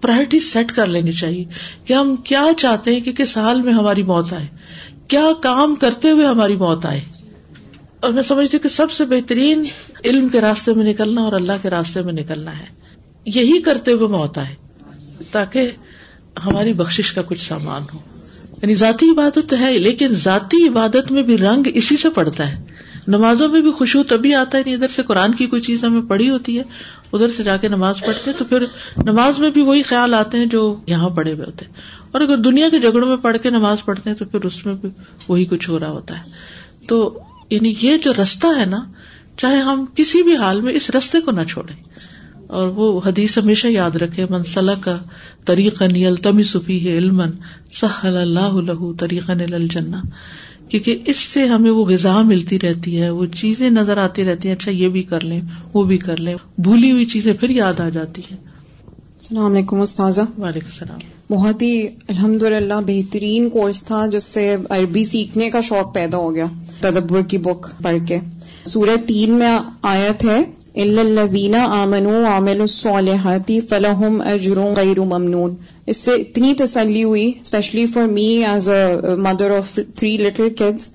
پرائرٹی سیٹ کر لینی چاہیے کہ ہم کیا چاہتے ہیں کہ کس حال میں ہماری موت آئے؟ کیا کام کرتے ہوئے ہماری موت آئے؟ اور میں سمجھتی ہوں کہ سب سے بہترین علم کے راستے میں نکلنا اور اللہ کے راستے میں نکلنا ہے۔ یہی کرتے ہوئے موت آئے، تاکہ ہماری بخش کا کچھ سامان ہو۔ یعنی ذاتی عبادت تو ہے لیکن ذاتی عبادت میں بھی رنگ اسی سے پڑتا ہے۔ نمازوں میں بھی خوشبو تبھی آتا ہے نہیں ادھر سے قرآن کی کوئی چیز ہمیں پڑھی ہوتی ہے ادھر سے جا کے نماز پڑھتے تو پھر نماز میں بھی وہی خیال آتے ہیں جو یہاں پڑے ہوئے ہوتے ہیں۔ اور اگر دنیا کے جھگڑوں میں پڑھ کے نماز پڑھتے ہیں تو پھر اس میں بھی وہی کچھ ہو رہا ہوتا ہے۔ تو یعنی یہ جو رستہ ہے نا، چاہے ہم کسی بھی حال میں اس رستے کو نہ چھوڑیں۔ اور وہ حدیث ہمیشہ یاد رکھے منسلہ کا طریقہ نیل تمی سفی ہے علم سہ اللہ طریقہ نیل الجنا کیونکہ اس سے ہمیں وہ غذا ملتی رہتی ہے وہ چیزیں نظر آتی رہتی ہیں اچھا یہ بھی کر لیں وہ بھی کر لیں بھولی ہوئی چیزیں پھر یاد آ جاتی ہیں۔ السلام علیکم استاذہ۔ وعلیکم السلام۔ بہت ہی الحمد للہ بہترین کورس تھا جس سے عربی سیکھنے کا شوق پیدا ہو گیا تدبر کی بک پڑھ کے۔ سورج تین میں آیت ہے الدینہ آمن عامل الصالحاتی فلاحم اجروں غیر ممنون۔ اس سے اتنی تسلی ہوئی specially for me as a mother of three little kids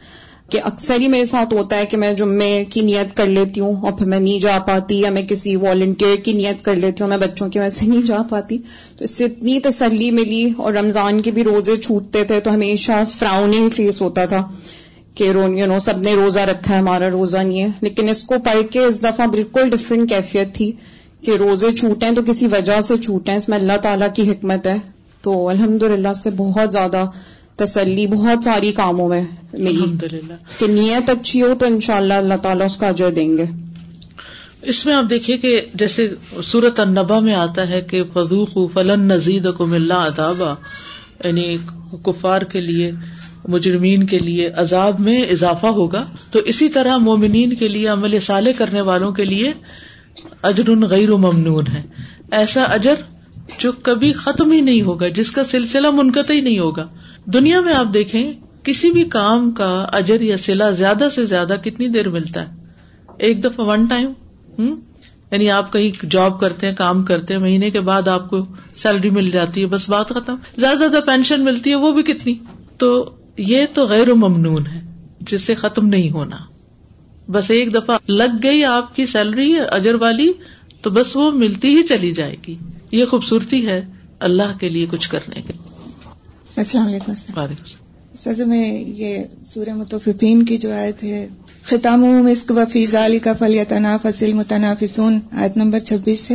کہ اکثر ہی میرے ساتھ ہوتا ہے کہ میں جمعے کی نیت کر لیتی ہوں، اور پھر میں نہیں جا پاتی، یا میں کسی والنٹیئر کی نیت کر لیتی ہوں، میں بچوں کی وجہ سے نہیں جا پاتی۔ تو اس سے اتنی تسلی ملی، اور رمضان کے بھی روزے چھوٹتے تھے، تو ہمیشہ فراؤننگ فیس ہوتا تھا۔ کہ یو نو سب نے روزہ رکھا ہے ہمارا روزہ نہیں ہے۔ لیکن اس کو پڑھ کے اس دفعہ بالکل ڈفرینٹ کیفیت تھی کہ روزے چھوٹے تو کسی وجہ سے چھوٹے اس میں اللہ تعالیٰ کی حکمت ہے۔ تو الحمد سے بہت زیادہ تسلی بہت ساری کاموں میں ملی۔ کہ نیت اچھی ہو تو انشاءاللہ اللہ تعالیٰ اس کا اجر دیں گے۔ اس میں آپ دیکھیے کہ جیسے سورت النبا میں آتا ہے کہ فدوق فلن نزید کو ملنا ادابا یعنی کفار کے لیے، مجرمین کے لیے عذاب میں اضافہ ہوگا۔ تو اسی طرح مومنین کے لیے عمل سالے کرنے والوں کے لیے اجر غیر ممنون ہے۔ ایسا اجر جو کبھی ختم ہی نہیں ہوگا، جس کا سلسلہ منقطع ہی نہیں ہوگا۔ دنیا میں آپ دیکھیں، کسی بھی کام کا اجر یا سلا زیادہ سے زیادہ کتنی دیر ملتا ہے؟ ایک دفعہ ون ٹائم ہوں یعنی آپ کہیں جاب کرتے ہیں کام کرتے ہیں مہینے کے بعد آپ کو سیلری مل جاتی ہے بس بات ختم. زیادہ زیادہ پینشن ملتی ہے وہ بھی کتنی؟ تو یہ تو غیر ممنون ہے جس سے ختم نہیں ہونا. بس ایک دفعہ لگ گئی آپ کی سیلری اجر والی تو بس وہ ملتی ہی چلی جائے گی. یہ خوبصورتی ہے اللہ کے لیے کچھ کرنے کے السلام علیکم سر میں یہ سورہ متوفین کی جو آیت ہے خطام مسک و فیض علی کا فلی تناف اصل متنافسون آیت نمبر چھبیس سے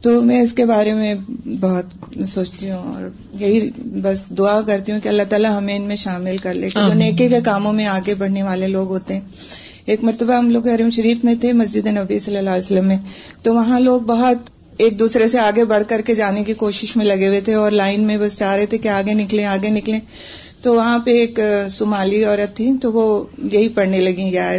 تو میں اس کے بارے میں بہت سوچتی ہوں اور یہی بس دعا کرتی ہوں کہ اللہ تعالیٰ ہمیں ان میں شامل کر لے کہ جو نیکی کے کاموں میں آگے بڑھنے والے لوگ ہوتے ہیں۔ ایک مرتبہ ہم لوگ حرم شریف میں تھے مسجد نبی صلی اللہ علیہ وسلم میں۔ تو وہاں لوگ بہت ایک دوسرے سے آگے بڑھ کر کے جانے کی کوشش میں لگے ہوئے تھے اور لائن میں بس چاہ رہے تھے کہ آگے نکلیں آگے نکلیں۔ تو وہاں پہ ایک سومالی عورت تھی تو وہ یہی پڑھنے لگی یا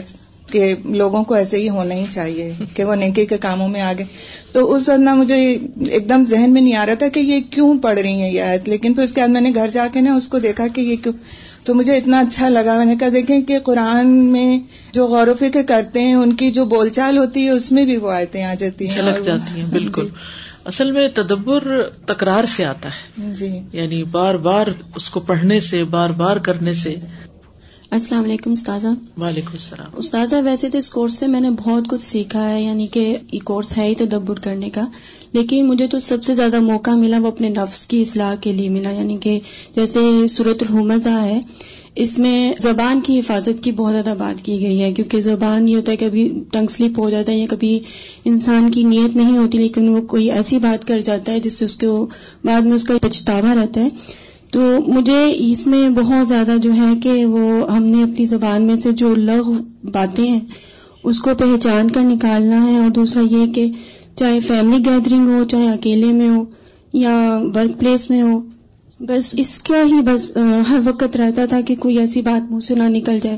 کہ لوگوں کو ایسے ہی ہونا ہی چاہیے [laughs] کہ وہ نیکی کے کاموں میں آگے۔ تو اس وقت نہ مجھے ایک دم ذہن میں نہیں آ رہا تھا کہ یہ کیوں پڑھ رہی ہیں یہ آیت لیکن پھر اس کے بعد میں نے گھر جا کے نا اس کو دیکھا کہ یہ کیوں۔ تو مجھے اتنا اچھا لگا میں نے کہا دیکھیں کہ قرآن میں جو غور و فکر کرتے ہیں ان کی جو بول چال ہوتی ہے اس میں بھی وہ آیتیں آ جاتی ہیں۔ جاتی ہیں بالکل۔ جی۔ اصل میں تدبر تکرار سے آتا ہے۔ جی۔ یعنی بار بار اس کو پڑھنے سے بار بار کرنے سے۔ السلام علیکم استاذہ۔ وعلیکم السلام۔ استاذہ ویسے تو اس کورس سے میں نے بہت کچھ سیکھا ہے یعنی کہ یہ کورس ہے ہی تو دبر کرنے کا۔ لیکن مجھے تو سب سے زیادہ موقع ملا وہ اپنے نفس کی اصلاح کے لیے ملا۔ یعنی کہ جیسے صورت الحمزہ ہے اس میں زبان کی حفاظت کی بہت زیادہ بات کی گئی ہے، کیونکہ زبان یہ ہوتا ہے کبھی ٹنگ سلپ ہو جاتا ہے یا کبھی انسان کی نیت نہیں ہوتی، لیکن وہ کوئی ایسی بات کر جاتا ہے جس سے اس کو بعد میں اس کا پچھتاوا رہتا ہے۔ تو مجھے اس میں بہت زیادہ جو ہے کہ وہ ہم نے اپنی زبان میں سے جو لغ باتیں ہیں، اس کو پہچان کر نکالنا ہے۔ اور دوسرا یہ کہ چاہے فیملی گیدرنگ ہو، چاہے اکیلے میں ہو یا ورک پلیس میں ہو بس اس کا ہی بس ہر وقت رہتا تھا کہ کوئی ایسی بات منہ سے نہ نکل جائے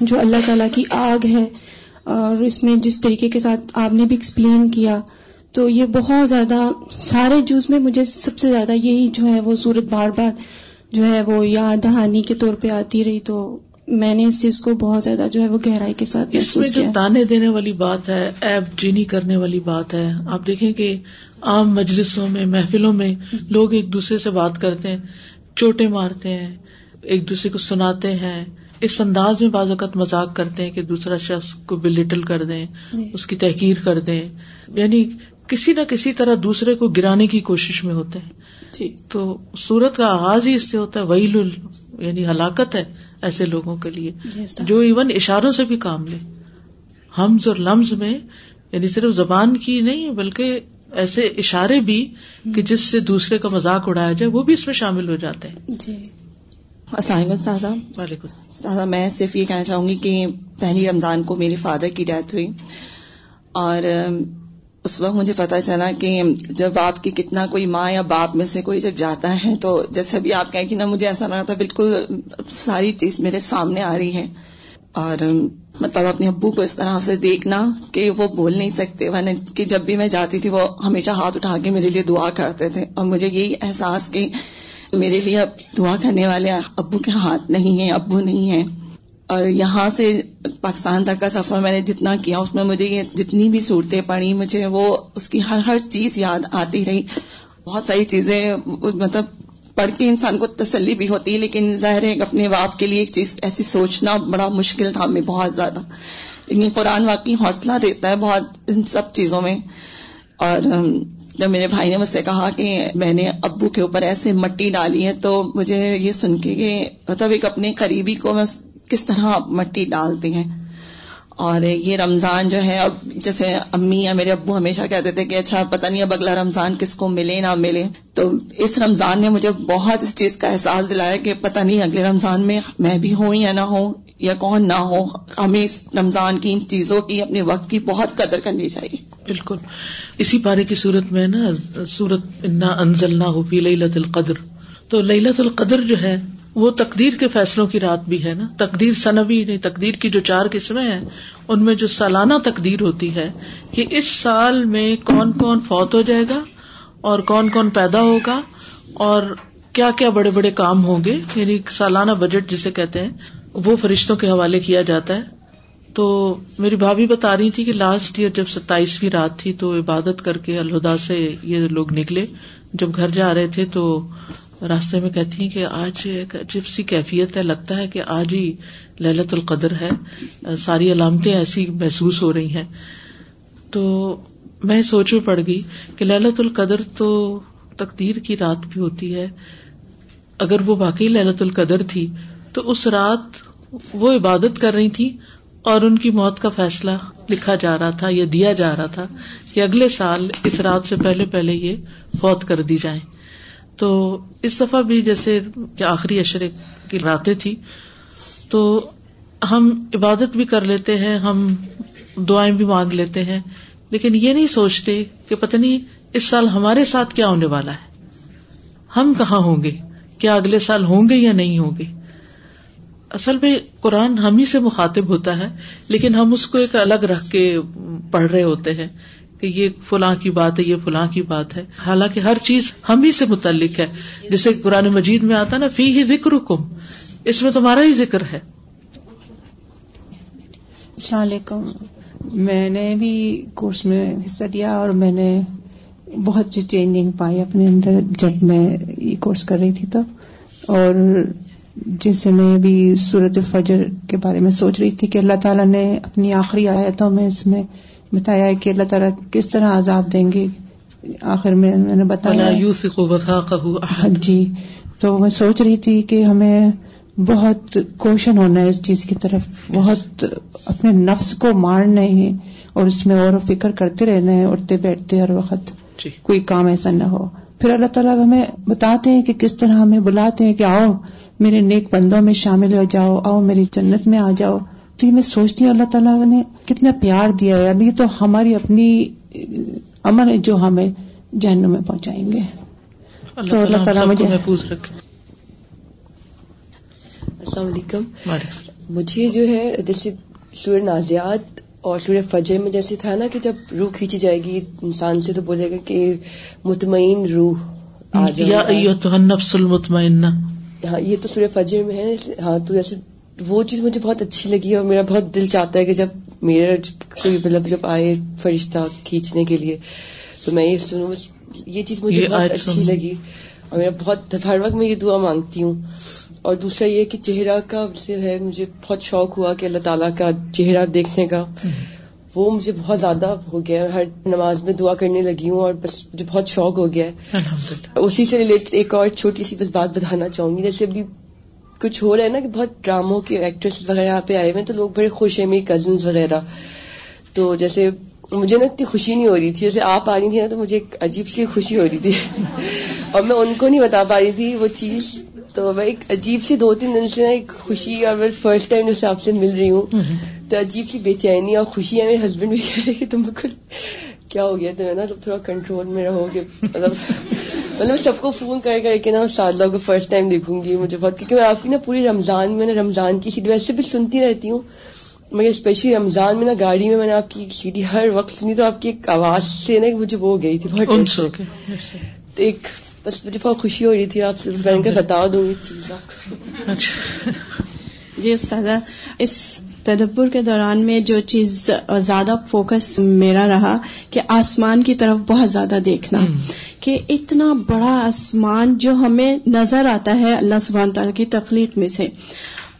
جو اللہ تعالیٰ کی آگ ہے۔ اور اس میں جس طریقے کے ساتھ آپ نے بھی ایکسپلین کیا، تو یہ بہت زیادہ، سارے جوز میں مجھے سب سے زیادہ یہی جو ہے وہ صورت بار بار جو ہے وہ یاد دہانی کے طور پہ آتی رہی تو میں نے اس چیز کو بہت زیادہ جو ہے وہ گہرائی کے ساتھ اس میں جو تانے دینے والی بات ہے ایپ جینی کرنے والی بات ہے۔ آپ دیکھیں کہ عام مجلسوں میں محفلوں میں لوگ ایک دوسرے سے بات کرتے ہیں چوٹے مارتے ہیں ایک دوسرے کو سناتے ہیں۔ اس انداز میں بعض اوقات مذاق کرتے ہیں کہ دوسرا شخص کو بلٹل کر دیں جی۔ اس کی تحقیر کر دیں۔ یعنی کسی نہ کسی طرح دوسرے کو گرانے کی کوشش میں ہوتے ہیں۔ جی۔ تو سورت کا آغاز ہی اس سے ہوتا ہے وہی یعنی ہلاکت ہے۔ ایسے لوگوں کے لیے جی، جو ایون اشاروں سے بھی کام لے۔ حمز اور لمز میں یعنی صرف زبان کی نہیں بلکہ ایسے اشارے بھی کہ جس سے دوسرے کا مذاق اڑایا جائے وہ بھی اس میں شامل ہو جاتے ہیں۔ جی۔ السلام علیکم استاذہ۔ وعلیکم استاذہ میں صرف یہ کہنا چاہوں گی کہ پہلی رمضان کو میرے فادر کی ڈیتھ ہوئی اور اس وقت مجھے پتا چلا کہ جب آپ کی کتنا کوئی ماں یا باپ میں سے کوئی جب جاتا ہے تو جیسے بھی آپ کہیں کہ نا مجھے ایسا لگا تھا بالکل ساری چیز میرے سامنے آ رہی ہے۔ اور مطلب اپنے ابو کو اس طرح سے دیکھنا کہ وہ بول نہیں سکتے۔ میں نے کہ جب بھی میں جاتی تھی وہ ہمیشہ ہاتھ اٹھا کے میرے لیے دعا کرتے تھے۔ اور مجھے یہی احساس کہ میرے لیے اب دعا کرنے والے ابو کے ہاتھ نہیں ہیں، ابو نہیں ہیں۔ اور یہاں سے پاکستان تک کا سفر میں نے جتنا کیا، اس میں مجھے یہ جتنی بھی صورتیں پڑی مجھے وہ اس کی ہر ہر چیز یاد آتی رہی۔ بہت ساری چیزیں مطلب پڑھ کے انسان کو تسلی بھی ہوتی، لیکن ظاہر ہے اپنے باپ کے لیے ایک چیز ایسی سوچنا بڑا مشکل تھا ہمیں بہت زیادہ۔ لیکن قرآن واقعی حوصلہ دیتا ہے بہت ان سب چیزوں میں۔ اور جب میرے بھائی نے مجھ سے کہا کہ میں نے ابو کے اوپر ایسے مٹی ڈالی ہے، تو مجھے یہ سن کے کہ مطلب ایک اپنے قریبی کو میں کس طرح مٹی ڈالتی ہیں؟ اور یہ رمضان جو ہے، اب جیسے امی یا میرے ابو ہمیشہ کہتے تھے کہ اچھا پتہ نہیں اب اگلا رمضان کس کو ملے نہ ملے۔ تو اس رمضان نے مجھے بہت اس چیز کا احساس دلایا کہ پتہ نہیں اگلے رمضان میں میں بھی ہوں یا نہ ہوں یا کون نہ ہو۔ ہمیں اس رمضان کی ان چیزوں کی، اپنے وقت کی بہت قدر کرنی چاہیے۔ بالکل۔ اسی پارے کی صورت میں نا سورت انا انزل نہ ہو پی لت القدر۔ تو للت القدر جو ہے وہ تقدیر کے فیصلوں کی رات بھی ہے نا۔ تقدیر سنبی نہیں، تقدیر کی جو چار قسمیں ہیں، ان میں جو سالانہ تقدیر ہوتی ہے، کہ اس سال میں کون کون فوت ہو جائے گا اور کون کون پیدا ہوگا اور کیا کیا بڑے بڑے کام ہوں گے۔ یعنی سالانہ بجٹ جسے کہتے ہیں، وہ فرشتوں کے حوالے کیا جاتا ہے۔ تو میری بھابھی بتا رہی تھی کہ لاسٹ ایئر جب ستائیسویں رات تھی تو عبادت کر کے الہدا سے یہ لوگ نکلے۔ جب گھر جا رہے تھے تو راستے میں کہتی ہیں کہ آج ایک عجیب سی کیفیت ہے، لگتا ہے کہ آج ہی للت القدر ہے۔ ساری علامتیں ایسی محسوس ہو رہی ہیں۔ تو میں سوچ میں پڑ گئی کہ للت القدر تو تقدیر کی رات بھی ہوتی ہے۔ اگر وہ واقعی للت القدر تھی تو اس رات وہ عبادت کر رہی تھی اور ان کی موت کا فیصلہ لکھا جا رہا تھا، یا دیا جا رہا تھا کہ اگلے سال اس رات سے پہلے پہلے یہ فوت کر دی جائیں۔ تو اس دفعہ بھی جیسے کہ آخری اشرے کی راتیں تھی تو ہم عبادت بھی کر لیتے ہیں، ہم دعائیں بھی مانگ لیتے ہیں، لیکن یہ نہیں سوچتے کہ پتہ نہیں اس سال ہمارے ساتھ کیا ہونے والا ہے۔ ہم کہاں ہوں گے؟ کیا اگلے سال ہوں گے یا نہیں ہوں گے؟ اصل میں قرآن ہم ہی سے مخاطب ہوتا ہے، لیکن ہم اس کو ایک الگ رکھ کے پڑھ رہے ہوتے ہیں کہ یہ فلاں کی بات ہے، یہ فلاں کی بات ہے۔ حالانکہ ہر چیز ہم ہی سے متعلق ہے۔ جسے قرآن مجید میں آتا نا فی ہی ذکر کم اس میں تمہارا ہی ذکر ہے۔ السلام علیکم۔ میں نے بھی کورس میں حصہ لیا اور میں نے بہت سی چینجنگ پائی اپنے اندر جب میں یہ کورس کر رہی تھی تب اور جس سے میں بھی صورت فجر کے بارے میں سوچ رہی تھی کہ اللہ تعالیٰ نے اپنی آخری آیتوں میں اس میں بتایا ہے کہ اللہ تعالیٰ کس طرح عذاب دیں گے۔ آخر میں میں نے بتایا جی تو میں سوچ رہی تھی کہ ہمیں بہت کوشن ہونا ہے اس چیز کی طرف۔ بہت اپنے نفس کو مارنا ہے اور اس میں اور فکر کرتے رہنا ہے اٹھتے بیٹھتے ہر وقت جی۔ کوئی کام ایسا نہ ہو۔ پھر اللہ تعالیٰ ہمیں بتاتے ہیں کہ کس طرح ہمیں بلاتے ہیں کہ آؤ میرے نیک بندوں میں شامل ہو جاؤ آؤ میری جنت میں آ جاؤ۔ تو یہ میں سوچتی ہوں اللہ تعالیٰ نے کتنا پیار دیا ہے۔ ابھی تو ہماری اپنی امن جو ہمیں جہنم میں پہنچائیں گے۔ تو اللہ تعالیٰ مجھے السلام علیکم۔ مجھے جو ہے جیسے سورہ نازیات اور سورہ فجر میں جیسے تھا نا کہ جب روح کھینچی جائے گی انسان سے تو بولے گا کہ مطمئن روح آ جائے ہاں یہ تو سورہ فجر میں ہے ہاں تو جیسے وہ چیز مجھے بہت اچھی لگی اور میرا بہت دل چاہتا ہے کہ جب میرا کوئی مطلب جب آئے فرشتہ کھینچنے کے لیے تو میں یہ سنوں یہ چیز مجھے بہت اچھی لگی اور میرا بہت ہر وقت میں یہ دعا مانگتی ہوں۔ اور دوسرا یہ کہ چہرہ کا سے ہے مجھے بہت شوق ہوا کہ اللہ تعالیٰ کا چہرہ دیکھنے کا۔ وہ مجھے بہت زیادہ ہو گیا ہر نماز میں دعا کرنے لگی ہوں اور بس مجھے بہت شوق ہو گیا ہے۔ اسی سے ریلیٹڈ ایک اور چھوٹی سی بس بات بتانا چاہوں گی جیسے ابھی کچھ ہو رہا ہے نا کہ بہت ڈراموں کے ایکٹریس وغیرہ یہاں پہ آئے ہوئے تو لوگ بڑے خوش ہیں میری کزنس وغیرہ۔ تو جیسے مجھے نا اتنی خوشی نہیں ہو رہی تھی جیسے آپ آ رہی تھی نا تو مجھے ایک عجیب سی خوشی ہو رہی تھی۔ [laughs] اور میں ان کو نہیں بتا پا رہی تھی وہ چیز تو میں ایک عجیب سی دو تین دن سے ایک خوشی اور میں فرسٹ ٹائم جیسے آپ سے مل رہی ہوں۔ تو عجیب سی بے چینی اور خوشی ہے۔ میرے ہسبینڈ بھی کہہ رہے کہ تم بالکل کیا ہو گیا؟ تو ہے نا تھوڑا کنٹرول میں رہو گے۔ مطلب مطلب سب کو فون کر کر کے نا شادلہ کو فرسٹ ٹائم دیکھوں گی مجھے بہت کیونکہ میں آپ کی نا پوری رمضان میں نا رمضان کی سیڈی ویسے بھی سنتی رہتی ہوں۔ مگر اسپیشلی رمضان میں نا گاڑی میں میں نے آپ کی سیڈی ہر وقت سنی تو آپ کی ایک آواز سے نا مجھے وہ گئی تھی۔ بہت ایک بس مجھے بہت خوشی ہو رہی تھی آپ سے میں نے بتا دوں گی چیز آپ کو اچھا۔ جی استاذہ اس تدبر کے دوران میں جو چیز زیادہ فوکس میرا رہا کہ آسمان کی طرف بہت زیادہ دیکھنا۔ کہ اتنا بڑا آسمان جو ہمیں نظر آتا ہے اللہ سبحانہ تعالیٰ کی تخلیق میں سے۔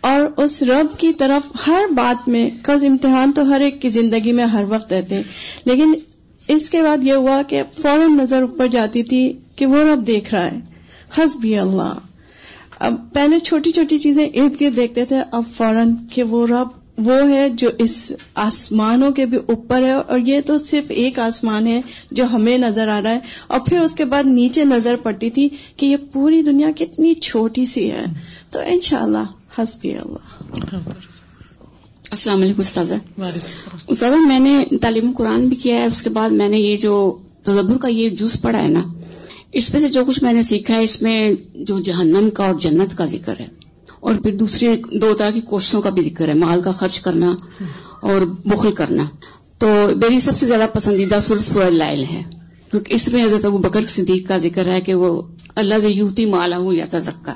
اور اس رب کی طرف ہر بات میں کز امتحان تو ہر ایک کی زندگی میں ہر وقت رہتے۔ ہیں لیکن اس کے بعد یہ ہوا کہ فوراً نظر اوپر جاتی تھی کہ وہ رب دیکھ رہا ہے۔ ہس بھی اللہ۔ اب پہلے چھوٹی چھوٹی چیزیں ارد گرد دیکھتے تھے اب فوراً کہ وہ رب وہ ہے جو اس آسمانوں کے بھی اوپر ہے اور یہ تو صرف ایک آسمان ہے جو ہمیں نظر آ رہا ہے۔ اور پھر اس کے بعد نیچے نظر پڑتی تھی کہ یہ پوری دنیا کتنی چھوٹی سی ہے۔ تو انشاءاللہ شاء اللہ۔ اللہ السلام علیکم استاذہ۔ استاذہ میں نے تعلیم قرآن بھی کیا ہے اس کے بعد میں نے یہ جو تدبر کا یہ جوس پڑھا ہے نا اس میں سے جو کچھ میں نے سیکھا ہے اس میں جو جہنم کا اور جنت کا ذکر ہے اور پھر دوسرے دو طرح کی کوششوں کا بھی ذکر ہے مال کا خرچ کرنا اور بخل کرنا۔ تو میری سب سے زیادہ پسندیدہ سر سور لائل ہے کیونکہ اس میں حضرت ابو بکر صدیق کا ذکر ہے کہ وہ اللہ سے یوتی مالا ہوں یا تزکا۔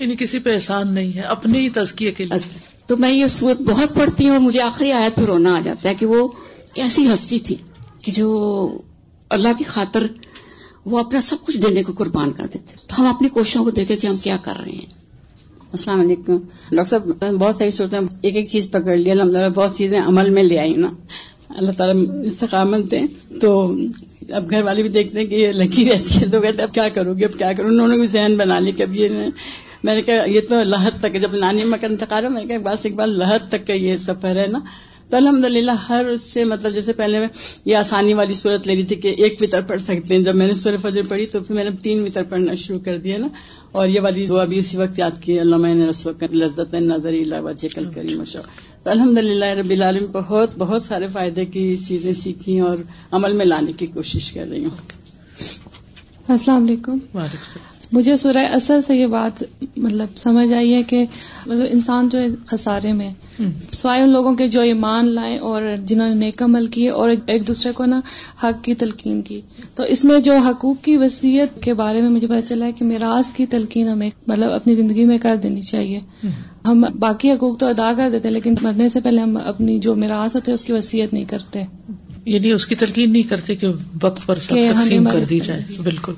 یعنی کسی پہ احسان نہیں ہے اپنے ہی تزکیے کے لیے۔ تو میں یہ صورت بہت پڑھتی ہوں اور مجھے آخری آیت پہ رونا آ جاتا ہے کہ وہ کیسی ہستی تھی کہ جو اللہ کی خاطر وہ اپنا سب کچھ دینے کو قربان کر دیتے تو ہم اپنی کوششوں کو دیکھے کہ ہم کیا کر رہے ہیں۔ السلام علیکم۔ ڈاکٹر صاحب بہت ساری صورتیں، ایک ایک چیز پکڑ لی۔ الحمد للہ بہت چیزیں عمل میں لے آئی نا۔ اللہ تعالیٰ استقامت دیں تو اب گھر والے بھی دیکھتے ہیں کہ یہ لگی رہتی ہے۔ تو کہتے اب کیا کروں گی؟ اب کیا کروں؟ انہوں نے بھی ذہن بنا لی کبھی یہ میں نے کہا، یہ تو لہت تک جب نانی میں کا انتقال ہے میں نے کہا بات ایک بار لہت تک کا یہ سفر ہے نا۔ تو الحمد للہ ہر سے مطلب جیسے پہلے میں یہ آسانی والی صورت لے رہی تھی کہ ایک وطر پڑھ سکتے ہیں۔ جب میں نے سور فجر پڑھی تو پھر میں نے تین وطر پڑھنا شروع کر دیا نا۔ اور یہ والی دعا بھی اسی وقت یاد کی۔ اللہ میں نے وقت لذت نظر وجہ کل کری مشو تو الحمد للہ ربی العالم بہت بہت سارے فائدے کی چیزیں سیکھی اور عمل میں لانے کی کوشش کر رہی ہوں۔ السلام علیکم۔ مجھے سورہ اثر سے یہ بات مطلب سمجھ آئی ہے کہ مطلب انسان جو خسارے میں سوائے ان لوگوں کے جو ایمان لائے اور جنہوں نے نیک عمل کیے اور ایک دوسرے کو نا حق کی تلقین کی۔ تو اس میں جو حقوق کی وصیت کے بارے میں مجھے پتا چلا ہے کہ میراث کی تلقین ہمیں مطلب اپنی زندگی میں کر دینی چاہیے۔ ہم۔ باقی حقوق تو ادا کر دیتے لیکن مرنے سے پہلے ہم اپنی جو میراث ہوتے اس کی وصیت نہیں کرتے۔ یعنی اس کی تلقین نہیں کرتے کہ وقت پر سب تقسیم کر دی جائے۔ بالکل۔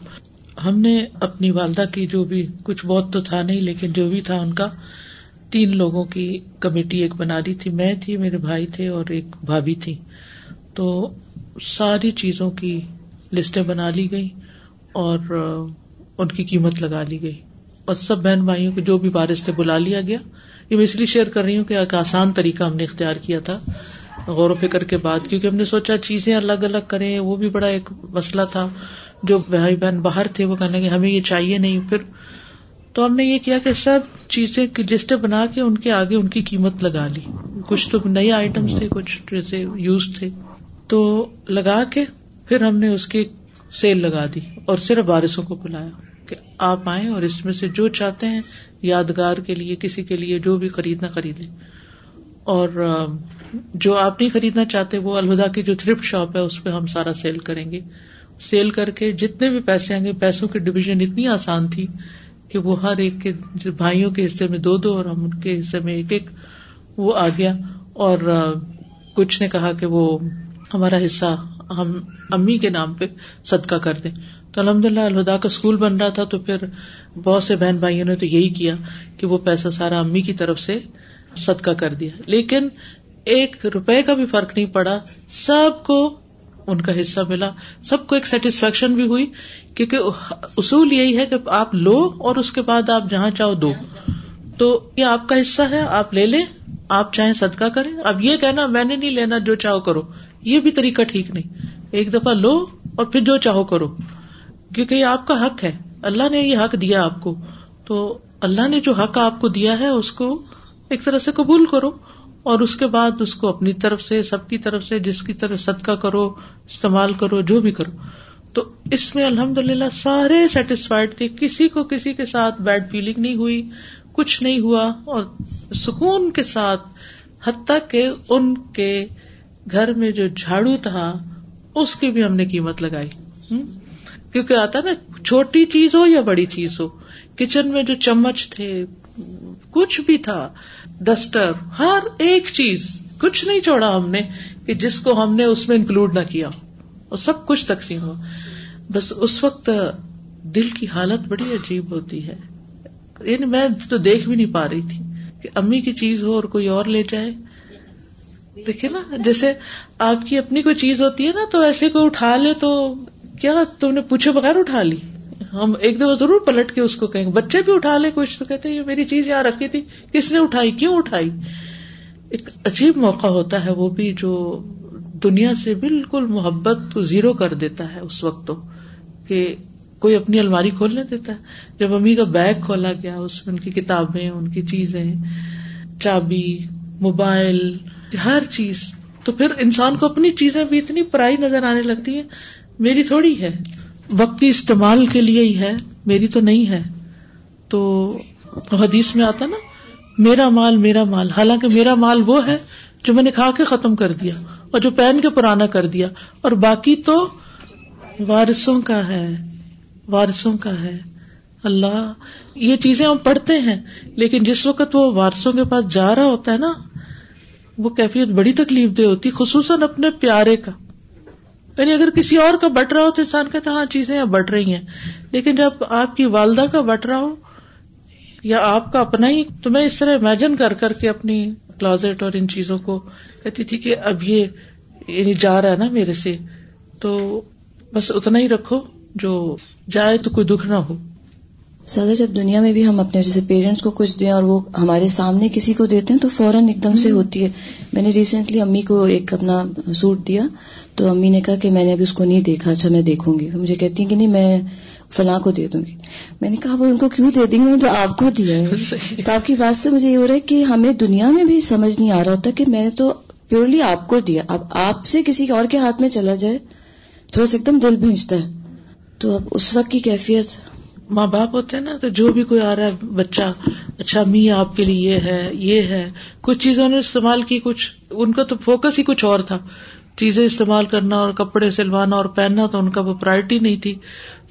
ہم نے اپنی والدہ کی جو بھی کچھ بہت تو تھا نہیں لیکن جو بھی تھا ان کا تین لوگوں کی کمیٹی ایک بنا لی تھی۔ میں تھی، میرے بھائی تھے اور ایک بھابھی تھی۔ تو ساری چیزوں کی لسٹیں بنا لی گئی اور ان کی قیمت لگا لی گئی۔ اور سب بہن بھائیوں کے جو بھی بارش سے بلا لیا گیا۔ یہ میں اس لیے شیئر کر رہی ہوں کہ ایک آسان طریقہ ہم نے اختیار کیا تھا۔ غور و فکر کے بعد، کیونکہ ہم نے سوچا چیزیں الگ الگ کریں، وہ بھی بڑا ایک مسئلہ تھا۔ جو بھائی بہن باہر تھے، وہ کہنے ہمیں یہ چاہیے نہیں۔ پھر تو ہم نے یہ کیا کہ سب چیزیں لسٹ بنا کے ان کے آگے ان کی قیمت لگا لی۔ کچھ تو نئے آئٹمس تھے، کچھ جیسے یوز تھے۔ تو لگا کے پھر ہم نے اس کی سیل لگا دی اور صرف بارشوں کو بلایا کہ آپ آئیں اور اس میں سے جو چاہتے ہیں یادگار کے لیے، کسی کے لیے جو بھی خریدنا خریدے اور جو آپ نہیں خریدنا چاہتے، وہ الوداع کی جو تھرفٹ شاپ ہے، اس پہ ہم سارا سیل کریں گے۔ سیل کر کے جتنے بھی پیسے آئیں گے، پیسوں کی ڈویژن اتنی آسان تھی کہ وہ ہر ایک کے بھائیوں کے حصے میں دو دو اور ہم ان کے حصے میں ایک ایک وہ آ گیا اور کچھ نے کہا کہ وہ ہمارا حصہ ہم امی کے نام پہ صدقہ کر دیں۔ تو الحمد للہ الہدا کا اسکول بن رہا تھا تو پھر بہت سے بہن بھائیوں نے تو یہی کیا کہ وہ پیسہ سارا امی کی طرف سے صدقہ کر دیا۔ لیکن ایک روپے کا بھی فرق نہیں پڑا۔ سب کو ان کا حصہ ملا۔ سب کو ایک سیٹسفیکشن بھی ہوئی، کیونکہ اصول یہی ہے کہ آپ لو اور اس کے بعد آپ جہاں چاہو دو۔ تو یہ آپ کا حصہ ہے، آپ لے لیں، آپ چاہیں صدقہ کریں۔ اب یہ کہنا، میں نے نہیں لینا، جو چاہو کرو۔ یہ بھی طریقہ ٹھیک نہیں۔ ایک دفعہ لو اور پھر جو چاہو کرو۔ کیونکہ یہ آپ کا حق ہے۔ اللہ نے یہ حق دیا آپ کو۔ تو اللہ نے جو حق آپ کو دیا ہے، اس کو ایک طرح سے قبول کرو۔ اور اس کے بعد اس کو اپنی طرف سے، سب کی طرف سے، جس کی طرف صدقہ کرو، استعمال کرو، جو بھی کرو۔ تو اس میں الحمد للہ سارے سیٹسفائڈ تھے۔ کسی کو کسی کے ساتھ بیڈ فیلنگ نہیں ہوئی، کچھ نہیں ہوا اور سکون کے ساتھ، حتیٰ کہ ان کے گھر میں جو جھاڑو تھا، اس کی بھی ہم نے قیمت لگائی۔ کیونکہ آتا نا، چھوٹی چیز ہو یا بڑی چیز ہو۔ کچن میں جو چمچ تھے کچھ بھی تھا ڈسٹر ہر ایک چیز، کچھ نہیں چھوڑا ہم نے کہ جس کو ہم نے اس میں انکلوڈ نہ کیا اور سب کچھ تقسیم ہوا بس اس وقت دل کی حالت بڑی عجیب ہوتی ہے۔ یعنی میں تو دیکھ بھی نہیں پا رہی تھی کہ امی کی چیز ہو اور کوئی اور لے جائے۔ دیکھے نا، جیسے آپ کی اپنی کوئی چیز ہوتی ہے نا تو ایسے کوئی اٹھا لے تو کیا تم نے پوچھے بغیر اٹھا لی؟ ہم ایک دفعہ ضرور پلٹ کے اس کو کہیں بچے بھی اٹھا لے کچھ تو کہتے یہ میری چیز یہاں رکھی تھی، کس نے اٹھائی، کیوں اٹھائی؟ ایک عجیب موقع ہوتا ہے، وہ بھی جو دنیا سے بالکل محبت کو زیرو کر دیتا ہے اس وقت تو کہ کوئی اپنی الماری کھولنے دیتا ہے۔ جب امی کا بیگ کھولا گیا، اس میں ان کی کتابیں، ان کی چیزیں، چابی، موبائل، ہر چیز، تو پھر انسان کو اپنی چیزیں بھی اتنی پرائی نظر آنے لگتی ہے میری تھوڑی ہے۔ وقتی استعمال کے لیے ہی ہے، میری تو نہیں ہے۔ تو حدیث میں آتا نا، میرا مال میرا مال۔ حالانکہ میرا مال وہ ہے جو میں نے کھا کے ختم کر دیا اور جو پہن کے پرانا کر دیا۔ اور باقی تو وارثوں کا ہے، وارثوں کا ہے۔ اللہ، یہ چیزیں ہم پڑھتے ہیں، لیکن جس وقت وہ وارثوں کے پاس جا رہا ہوتا ہے نا، وہ کیفیت بڑی تکلیف دہ ہوتی، خصوصاً اپنے پیارے کا۔ یعنی اگر کسی اور کا بٹ رہا ہو تو انسان کہتا ہاں چیزیں بٹ رہی ہیں۔ لیکن جب آپ کی والدہ کا بٹ رہا ہو یا آپ کا اپنا ہی، تو میں اس طرح امیجن کر کر کے اپنی کلازٹ اور ان چیزوں کو کہتی تھی کہ اب یہ یعنی جا رہا ہے نا میرے سے، تو بس اتنا ہی رکھو، جو جائے تو کوئی دکھ نہ ہو۔ سر جب دنیا میں بھی ہم اپنے جیسے پیرنٹس کو کچھ دیں اور وہ ہمارے سامنے کسی کو دیتے ہیں تو فوراً ایک دم سے ہوتی ہے۔ میں نے ریسنٹلی امی کو ایک اپنا سوٹ دیا تو امی نے کہا کہ میں نے ابھی اس کو نہیں دیکھا اچھا میں دیکھوں گی۔ مجھے کہتی ہیں کہ نہیں میں فلاں کو دے دوں گی۔ میں نے کہا وہ ان کو کیوں دے دیں گی میں تو آپ کو دیا ہے۔ تو آپ کی بات سے مجھے یہ ہو رہا ہے کہ ہمیں دنیا میں بھی سمجھ نہیں آ رہا ہوتا کہ میں نے تو پیورلی آپ کو دیا۔ اب آپ سے کسی اور کے ہاتھ میں چلا جائے تھوڑا سا ایک دم دل بھیجتا ہے۔ تو اب اس وقت کی کیفیت؟ ماں باپ ہوتے ہیں نا، تو جو بھی کوئی آ رہا ہے، بچہ اچھا می آپ کے لیے یہ ہے یہ ہے، کچھ چیزوں نے استعمال کی، کچھ ان کا تو فوکس ہی کچھ اور تھا۔ چیزیں استعمال کرنا اور کپڑے سلوانا اور پہننا تو ان کا وہ پرائرٹی نہیں تھی۔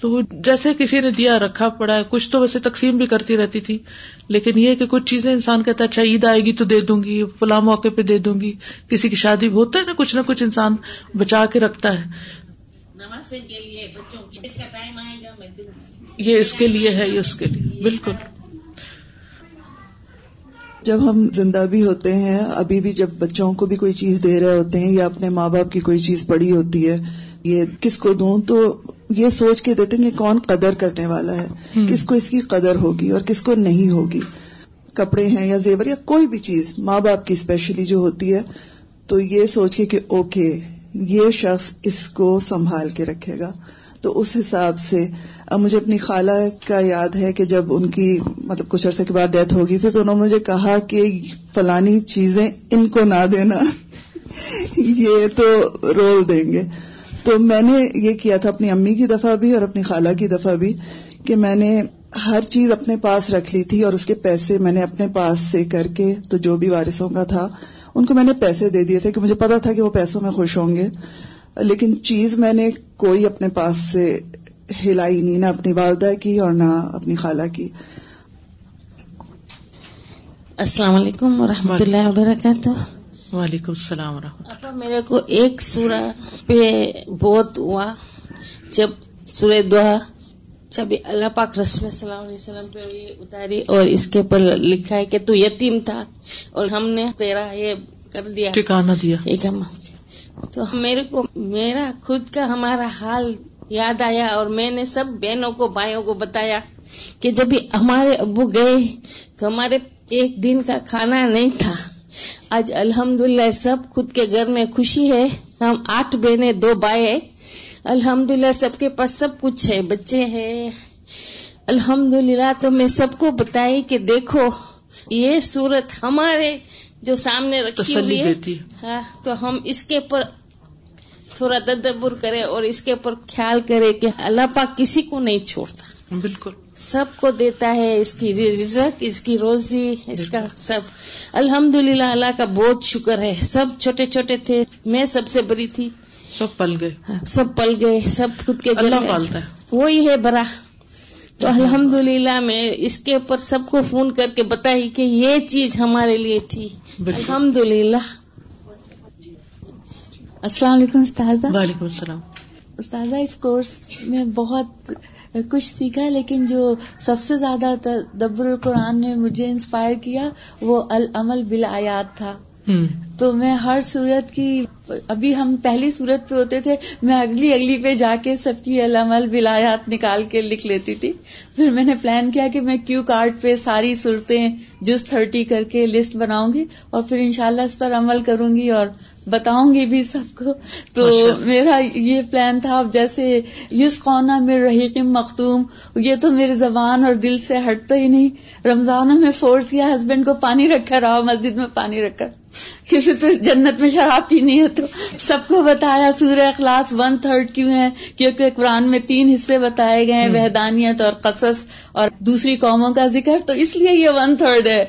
تو وہ جیسے کسی نے دیا، رکھا پڑا ہے، کچھ تو ویسے تقسیم بھی کرتی رہتی تھی۔ لیکن یہ کہ کچھ چیزیں انسان کہتا ہے اچھا عید آئے گی تو دے دوں گی، فلاں موقع پہ دے دوں گی۔ کسی کی شادی ہوتا ہے نا، کچھ نہ کچھ انسان بچا کے رکھتا ہے۔ یہ اس کے لیے ہے یہ اس کے لیے بالکل۔ جب ہم زندہ بھی ہوتے ہیں ابھی بھی جب بچوں کو بھی کوئی چیز دے رہے ہوتے ہیں یا اپنے ماں باپ کی کوئی چیز پڑی ہوتی ہے یہ کس کو دوں تو یہ سوچ کے دیتے ہیں کہ کون قدر کرنے والا ہے کس کو اس کی قدر ہوگی اور کس کو نہیں ہوگی۔ کپڑے ہیں یا زیور یا کوئی بھی چیز ماں باپ کی اسپیشلی جو ہوتی ہے تو یہ سوچ کے کہ اوکے یہ شخص اس کو سنبھال کے رکھے گا۔ تو اس حساب سے، اب مجھے اپنی خالہ کا یاد ہے کہ جب ان کی مطلب کچھ عرصے کے بعد ڈیتھ ہوگی تھی، تو انہوں نے مجھے کہا کہ فلانی چیزیں ان کو نہ دینا۔ یہ تو رول دیں گے۔ تو میں نے یہ کیا تھا، اپنی امی کی دفعہ بھی اور اپنی خالہ کی دفعہ بھی، کہ میں نے ہر چیز اپنے پاس رکھ لی تھی اور اس کے پیسے میں نے اپنے پاس سے کر کے، تو جو بھی وارثوں کا تھا ان کو میں نے پیسے دے دیے تھے کہ مجھے پتا تھا کہ وہ پیسوں میں خوش ہوں گے۔ لیکن چیز میں نے کوئی اپنے پاس سے ہلائی نہیں نہ اپنی والدہ کی اور نہ اپنی خالہ کی۔ السلام علیکم و رحمۃ اللہ وبرکاتہ۔ وعلیکم السلام و رحمۃ اللہ میرے کو ایک سورہ پہ بہت ہوا جب سورہ دعا جب اللہ پاک رسول السلام علیہ وسلم پہ یہ اتاری اور اس کے اوپر لکھا ہے کہ تو یتیم تھا اور ہم نے تیرا یہ کر دیا۔ ٹھکانا دیا۔ ایک تو میرے کو میرا خود کا ہمارا حال یاد آیا اور میں نے سب بہنوں کو بھائیوں کو بتایا کہ جب ہمارے ابو گئے تو ہمارے ایک دن کا کھانا نہیں تھا۔ آج الحمد سب خود کے گھر میں خوشی ہے۔ ہم آٹھ بہنیں دو بھائی الحمد للہ سب کے پاس سب کچھ ہے بچے ہیں۔ الحمد للہ تو میں سب کو بتائی کہ دیکھو یہ صورت ہمارے جو سامنے رکھی ہوئی ہے۔ ہاں تو ہم اس کے اوپر تھوڑا تدبر کرے اور اس کے اوپر خیال کرے کہ اللہ پاک کسی کو نہیں چھوڑتا۔ بالکل۔ سب کو دیتا ہے اس کی رزق اس کی روزی اس کا سب۔ الحمد للہ اللہ کا بہت شکر ہے۔ سب چھوٹے چھوٹے تھے میں سب سے بڑی تھی۔ سب پل گئے۔ سب پل گئے سب خود کے اللہ پالتا ہے۔ وہی ہے برا۔ تو الحمد للہ میں اس کے اوپر سب کو فون کر کے بتائی کہ یہ چیز ہمارے لیے تھی۔ الحمد للہ السلام علیکم استاذہ۔ وعلیکم السلام۔ استاذہ اس کورس میں بہت کچھ سیکھا لیکن جو سب سے زیادہ تدبر القرآن نے مجھے انسپائر کیا وہ العمل بالآیات تھا۔ تو میں ہر صورت کی، ابھی ہم پہلی صورت پہ ہوتے تھے، میں اگلی اگلی پہ جا کے سب کی علامل بلایات نکال کے لکھ لیتی تھی۔ پھر میں نے پلان کیا کہ میں کیو کارڈ پہ ساری صورتیں جس تھرٹی کر کے لسٹ بناؤں گی اور پھر انشاءاللہ اس پر عمل کروں گی اور بتاؤں گی بھی سب کو۔ تو میرا یہ پلان تھا اب جیسے یوس قونا میر رحیق مختوم یہ تو میری زبان اور دل سے ہٹتا ہی نہیں۔ رمضانوں میں فورس کیا ہسبینڈ کو پانی رکھا رہا مسجد میں پانی رکھا کسی تو جنت میں شراب پینی ہے تو۔ سب کو بتایا سورہ اخلاص ون تھرڈ کیوں ہے؟ کیونکہ قرآن میں تین حصے بتائے گئے ہیں وحدانیت اور قصص اور دوسری قوموں کا ذکر۔ تو اس لیے یہ ون تھرڈ ہے۔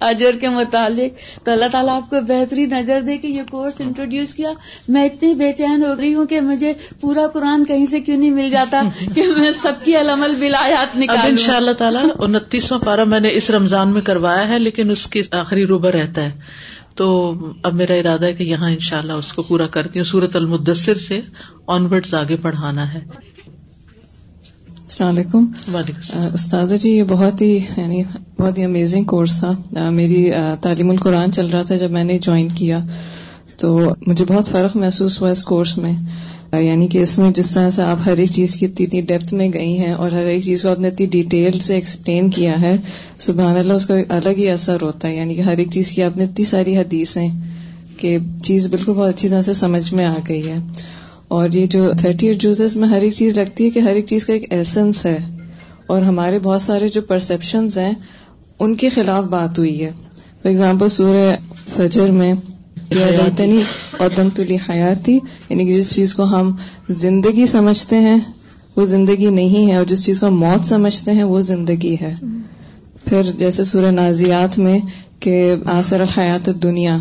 اجر کے متعلق تو اللہ تعالیٰ آپ کو بہترین نظر دے کے یہ کورس انٹروڈیوس کیا۔ میں اتنی بے چین ہو رہی ہوں کہ مجھے پورا قرآن کہیں سے کیوں نہیں مل جاتا [laughs] کہ میں سب کی علمل بلایات نکال ان شاء اللہ تعالیٰ انتیسواں پارا میں نے اس رمضان میں کروایا ہے لیکن اس کی آخری روبہ رہتا ہے۔ تو اب میرا ارادہ ہے کہ یہاں ان شاء اللہ اس کو پورا کرتی ہوں سورت المدثر سے آنورڈ آگے پڑھانا ہے۔ السلام علیکم۔ استاد جی یہ بہت ہی یعنی بہت ہی امیزنگ کورس تھا۔ میری تعلیم القرآن چل رہا تھا جب میں نے جوائن کیا۔ تو مجھے بہت فرق محسوس ہوا اس کورس میں۔ یعنی کہ اس میں جس طرح سے آپ ہر ایک چیز کی اتنی اتنی ڈیپتھ میں گئی ہیں اور ہر ایک چیز کو آپ نے اتنی ڈیٹیل سے ایکسپلین کیا ہے سبحان اللہ اس کا الگ ہی اثر ہوتا ہے۔ یعنی کہ ہر ایک چیز کی آپ نے اتنی ساری حدیث ہیں کہ چیز بالکل بہت اچھی طرح سے سمجھ میں آ گئی ہے۔ اور یہ جو تھرٹی ایٹ جوزز میں ہر ایک چیز لگتی ہے کہ ہر ایک چیز کا ایک ایسنس ہے اور ہمارے بہت سارے جو پرسپشنز ہیں ان کے خلاف بات ہوئی ہے۔ فار ایگزامپل سورہ فجر میں اور دم تلی حیاتی۔ یعنی کہ جس چیز کو ہم زندگی سمجھتے ہیں وہ زندگی نہیں ہے اور جس چیز کو ہم موت سمجھتے ہیں وہ زندگی ہے۔ پھر جیسے سورہ نازیات میں کہ آسر الحیات دنیا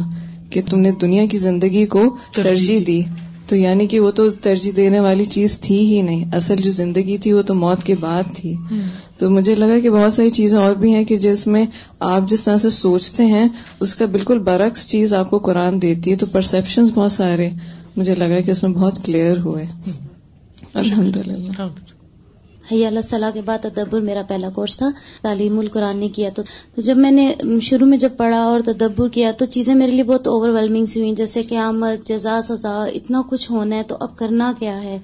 کہ تم نے دنیا کی زندگی کو ترجیح دی۔ تو یعنی کہ وہ تو ترجیح دینے والی چیز تھی ہی نہیں۔ اصل جو زندگی تھی وہ تو موت کے بعد تھی۔ تو مجھے لگا کہ بہت ساری چیزیں اور بھی ہیں کہ جس میں آپ جس طرح سے سوچتے ہیں اس کا بالکل برعکس چیز آپ کو قرآن دیتی ہے تو پرسپشن بہت سارے مجھے لگا کہ اس میں بہت کلیئر ہوئے۔ الحمد للہ حیا اللہ صلاح کے بعد تدبر میرا پہلا کورس تھا، تعلیم القرآن نے کیا تو جب میں نے شروع میں جب پڑھا اور تدبر کیا تو چیزیں میرے لیے بہت اوور ویلمنگ سی ہوئی جیسے قیامت، جزا، سزا، اتنا کچھ ہونا ہے تو اب کرنا کیا ہے؟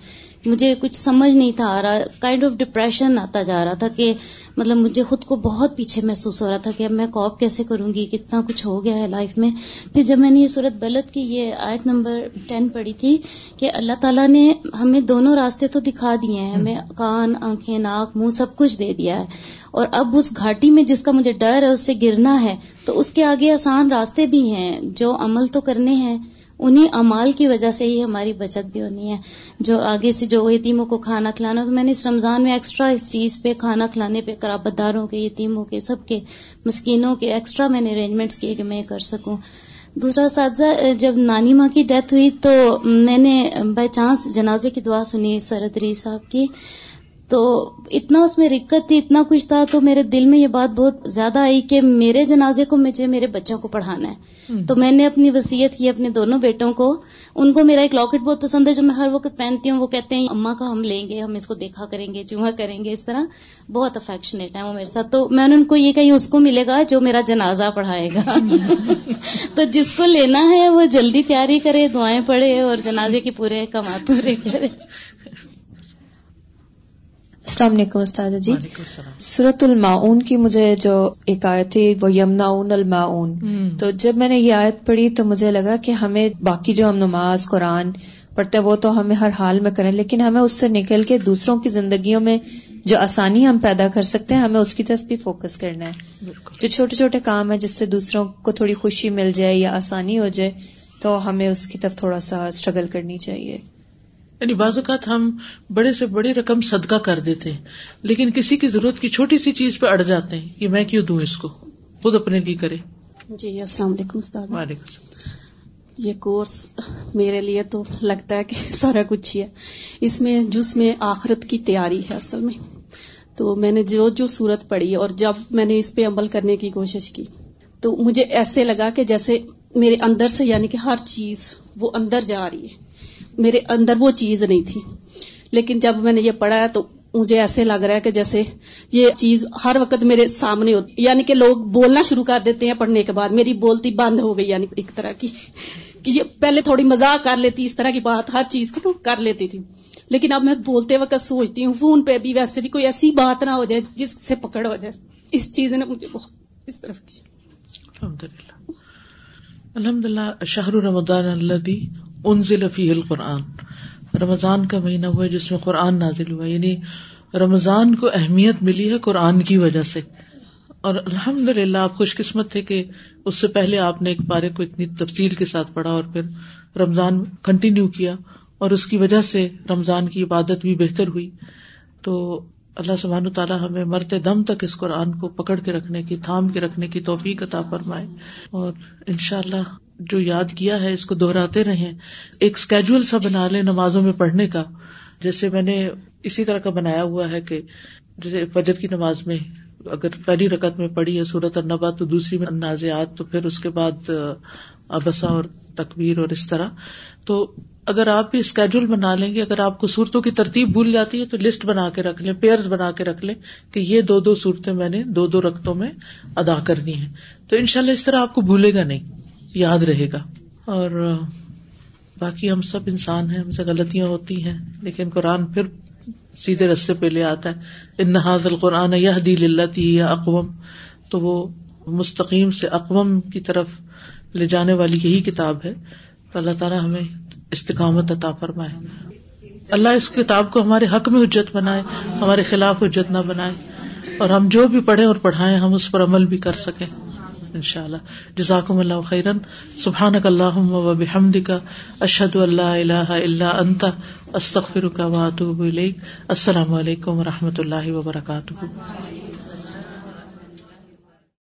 مجھے کچھ سمجھ نہیں تھا آ رہا کائنڈ آف ڈپریشن آتا جا رہا تھا کہ مطلب مجھے خود کو بہت پیچھے محسوس ہو رہا تھا کہ اب میں کاپ کیسے کروں گی، کتنا کچھ ہو گیا ہے لائف میں۔ پھر جب میں نے یہ صورت بلد کی، یہ آیت نمبر ٹین پڑھی تھی کہ اللہ تعالیٰ نے ہمیں دونوں راستے تو دکھا دیے ہیں، ہمیں کان، آنکھیں، ناک، منہ سب کچھ دے دیا ہے۔ اور اب اس گھاٹی میں جس کا مجھے ڈر ہے، اس سے گرنا ہے، تو اس کے آگے آسان راستے بھی ہیں جو عمل تو کرنے ہیں۔ انہیں امال کی وجہ سے ہی ہماری بچت بھی ہونی ہے۔ جو آگے سے جو یتیموں کو کھانا کھلانا، تو میں نے اس رمضان میں ایکسٹرا اس چیز پہ، کھانا کھلانے پہ قرابت داروں کے، یتیموں کے، سب کے، مسکینوں کے ایکسٹرا میں نے ارینجمنٹس کیے کہ میں کر سکوں۔ دوسرا اساتذہ جب نانی ماں کی ڈیتھ ہوئی تو میں نے بائی چانس جنازے کی دعا سنی سردری صاحب کی۔ تو اتنا اس میں رکت تھی اتنا کچھ تھا تو میرے دل میں یہ بات بہت زیادہ آئی کہ میرے جنازے کو مجھے میرے بچوں کو پڑھانا ہے۔ تو میں نے اپنی وسیعت کی اپنے دونوں بیٹوں کو۔ ان کو میرا ایک لاکٹ بہت پسند ہے جو میں ہر وقت پہنتی ہوں وہ کہتے ہیں اما کا ہم لیں گے ہم اس کو دیکھا کریں گے چوہا کریں گے اس طرح۔ بہت افیکشنیٹ ہے وہ میرے ساتھ۔ تو میں نے ان کو یہ کہیں اس کو ملے گا جو میرا جنازہ پڑھائے گا۔ [laughs] تو جس کو لینا ہے وہ جلدی تیاری کرے دعائیں پڑھے اور جنازے کے پورے کمات پورے کرے۔ السلام علیکم استاد جی۔ سورت المعون کی مجھے جو ایک آیت تھی وہ یمنا المعون تو جب میں نے یہ آیت پڑھی تو مجھے لگا کہ ہمیں باقی جو ہم نماز قرآن پڑھتے وہ تو ہمیں ہر حال میں کریں لیکن ہمیں اس سے نکل کے دوسروں کی زندگیوں میں جو آسانی ہم پیدا کر سکتے ہیں ہمیں اس کی طرف بھی فوکس کرنا ہے۔ جو چھوٹے چھوٹے کام ہیں جس سے دوسروں کو تھوڑی خوشی مل جائے یا آسانی ہو جائے تو ہمیں اس کی طرف تھوڑا سا اسٹرگل کرنی چاہیے۔ یعنی بعض اوقات ہم بڑے سے بڑی رقم صدقہ کر دیتے ہیں لیکن کسی کی ضرورت کی چھوٹی سی چیز پہ اڑ جاتے ہیں کہ میں کیوں دوں اس کو؟ خود اپنے لیے کرے جی السلام علیکم استاد وعلیکم یہ کورس میرے لیے تو لگتا ہے کہ سارا کچھ ہی ہے۔ اس میں جس میں آخرت کی تیاری ہے اصل میں۔ تو میں نے جو جو صورت پڑھی اور جب میں نے اس پہ عمل کرنے کی کوشش کی تو مجھے ایسے لگا کہ جیسے میرے اندر سے یعنی کہ ہر چیز وہ اندر جا رہی ہے۔ میرے اندر وہ چیز نہیں تھی۔ لیکن جب میں نے یہ پڑھا تو مجھے ایسے لگ رہا ہے کہ جیسے یہ چیز ہر وقت میرے سامنے ہوتی یعنی کہ لوگ بولنا شروع کر دیتے ہیں پڑھنے کے بعد۔ میری بولتی بند ہو گئی یعنی ایک طرح کی کہ یہ پہلے تھوڑی مزاق کر لیتی، اس طرح کی بات ہر چیز کو کر لیتی تھی۔ لیکن اب میں بولتے وقت سوچتی ہوں، فون پہ بھی ویسے بھی کوئی ایسی بات نہ ہو جائے جس سے پکڑ ہو جائے۔ اس چیز نے مجھے بہت اس طرف کی الحمد للہ الحمد للہ شاہر رمضان اللہ انزل فی القرآن۔ رمضان کا مہینہ ہوا جس میں قرآن نازل ہوا یعنی رمضان کو اہمیت ملی ہے قرآن کی وجہ سے۔ اور الحمد للہ آپ خوش قسمت تھے کہ اس سے پہلے آپ نے ایک پارے کو اتنی تفصیل کے ساتھ پڑھا اور پھر رمضان کنٹینیو کیا۔ اور اس کی وجہ سے رمضان کی عبادت بھی بہتر ہوئی۔ تو اللہ سبحان تعالیٰ ہمیں مرتے دم تک اس قرآن کو پکڑ کے رکھنے کی، تھام کے رکھنے کی توفیق عطا فرمائے۔ اور ان شاء اللہ جو یاد کیا ہے اس کو دوہراتے رہے ایک اسکیجول سا بنا لے نمازوں میں پڑھنے کا، جیسے میں نے اسی طرح کا بنایا ہوا ہے کہ جیسے فجر کی نماز میں اگر پہلی رقط میں پڑھی ہے سورت النبا تو دوسری میں نازیات تو پھر اس کے بعد ابسا اور تکبیر اور اس طرح۔ تو اگر آپ بھی اسکیڈول بنا لیں گے، اگر آپ کو صورتوں کی ترتیب بھول جاتی ہے تو لسٹ بنا کے رکھ لیں پیئرز بنا کے رکھ لیں کہ یہ دو دو صورتیں میں نے دو دو رقطوں میں ادا کرنی ہے تو ان شاء اللہ اس طرح آپ کو بھولے گا نہیں۔ یاد رہے گا اور باقی ہم سب انسان ہیں، ہم سے غلطیاں ہوتی ہیں، لیکن قرآن پھر سیدھے رستے پہ لے آتا ہے۔ ان نہاد القرآن یہ دل اللہ یا اقوام تو وہ مستقیم سے اقوام کی طرف لے جانے والی یہی کتاب ہے۔ تو اللہ تعالیٰ ہمیں استقامت عطا فرمائے۔ اللہ اس کتاب کو ہمارے حق میں حجت بنائے، ہمارے خلاف حجت نہ بنائے۔ اور ہم جو بھی پڑھیں اور پڑھائیں، ہم اس پر عمل بھی کر سکیں۔ ان شاء اللہ جزاکم اللہ خیرن. سبحان اللہ و بحمد کا اشد اللہ اللہ اللہ انتا استخر کا واتوب السلام علیکم و رحمۃ اللہ وبرکاتہ.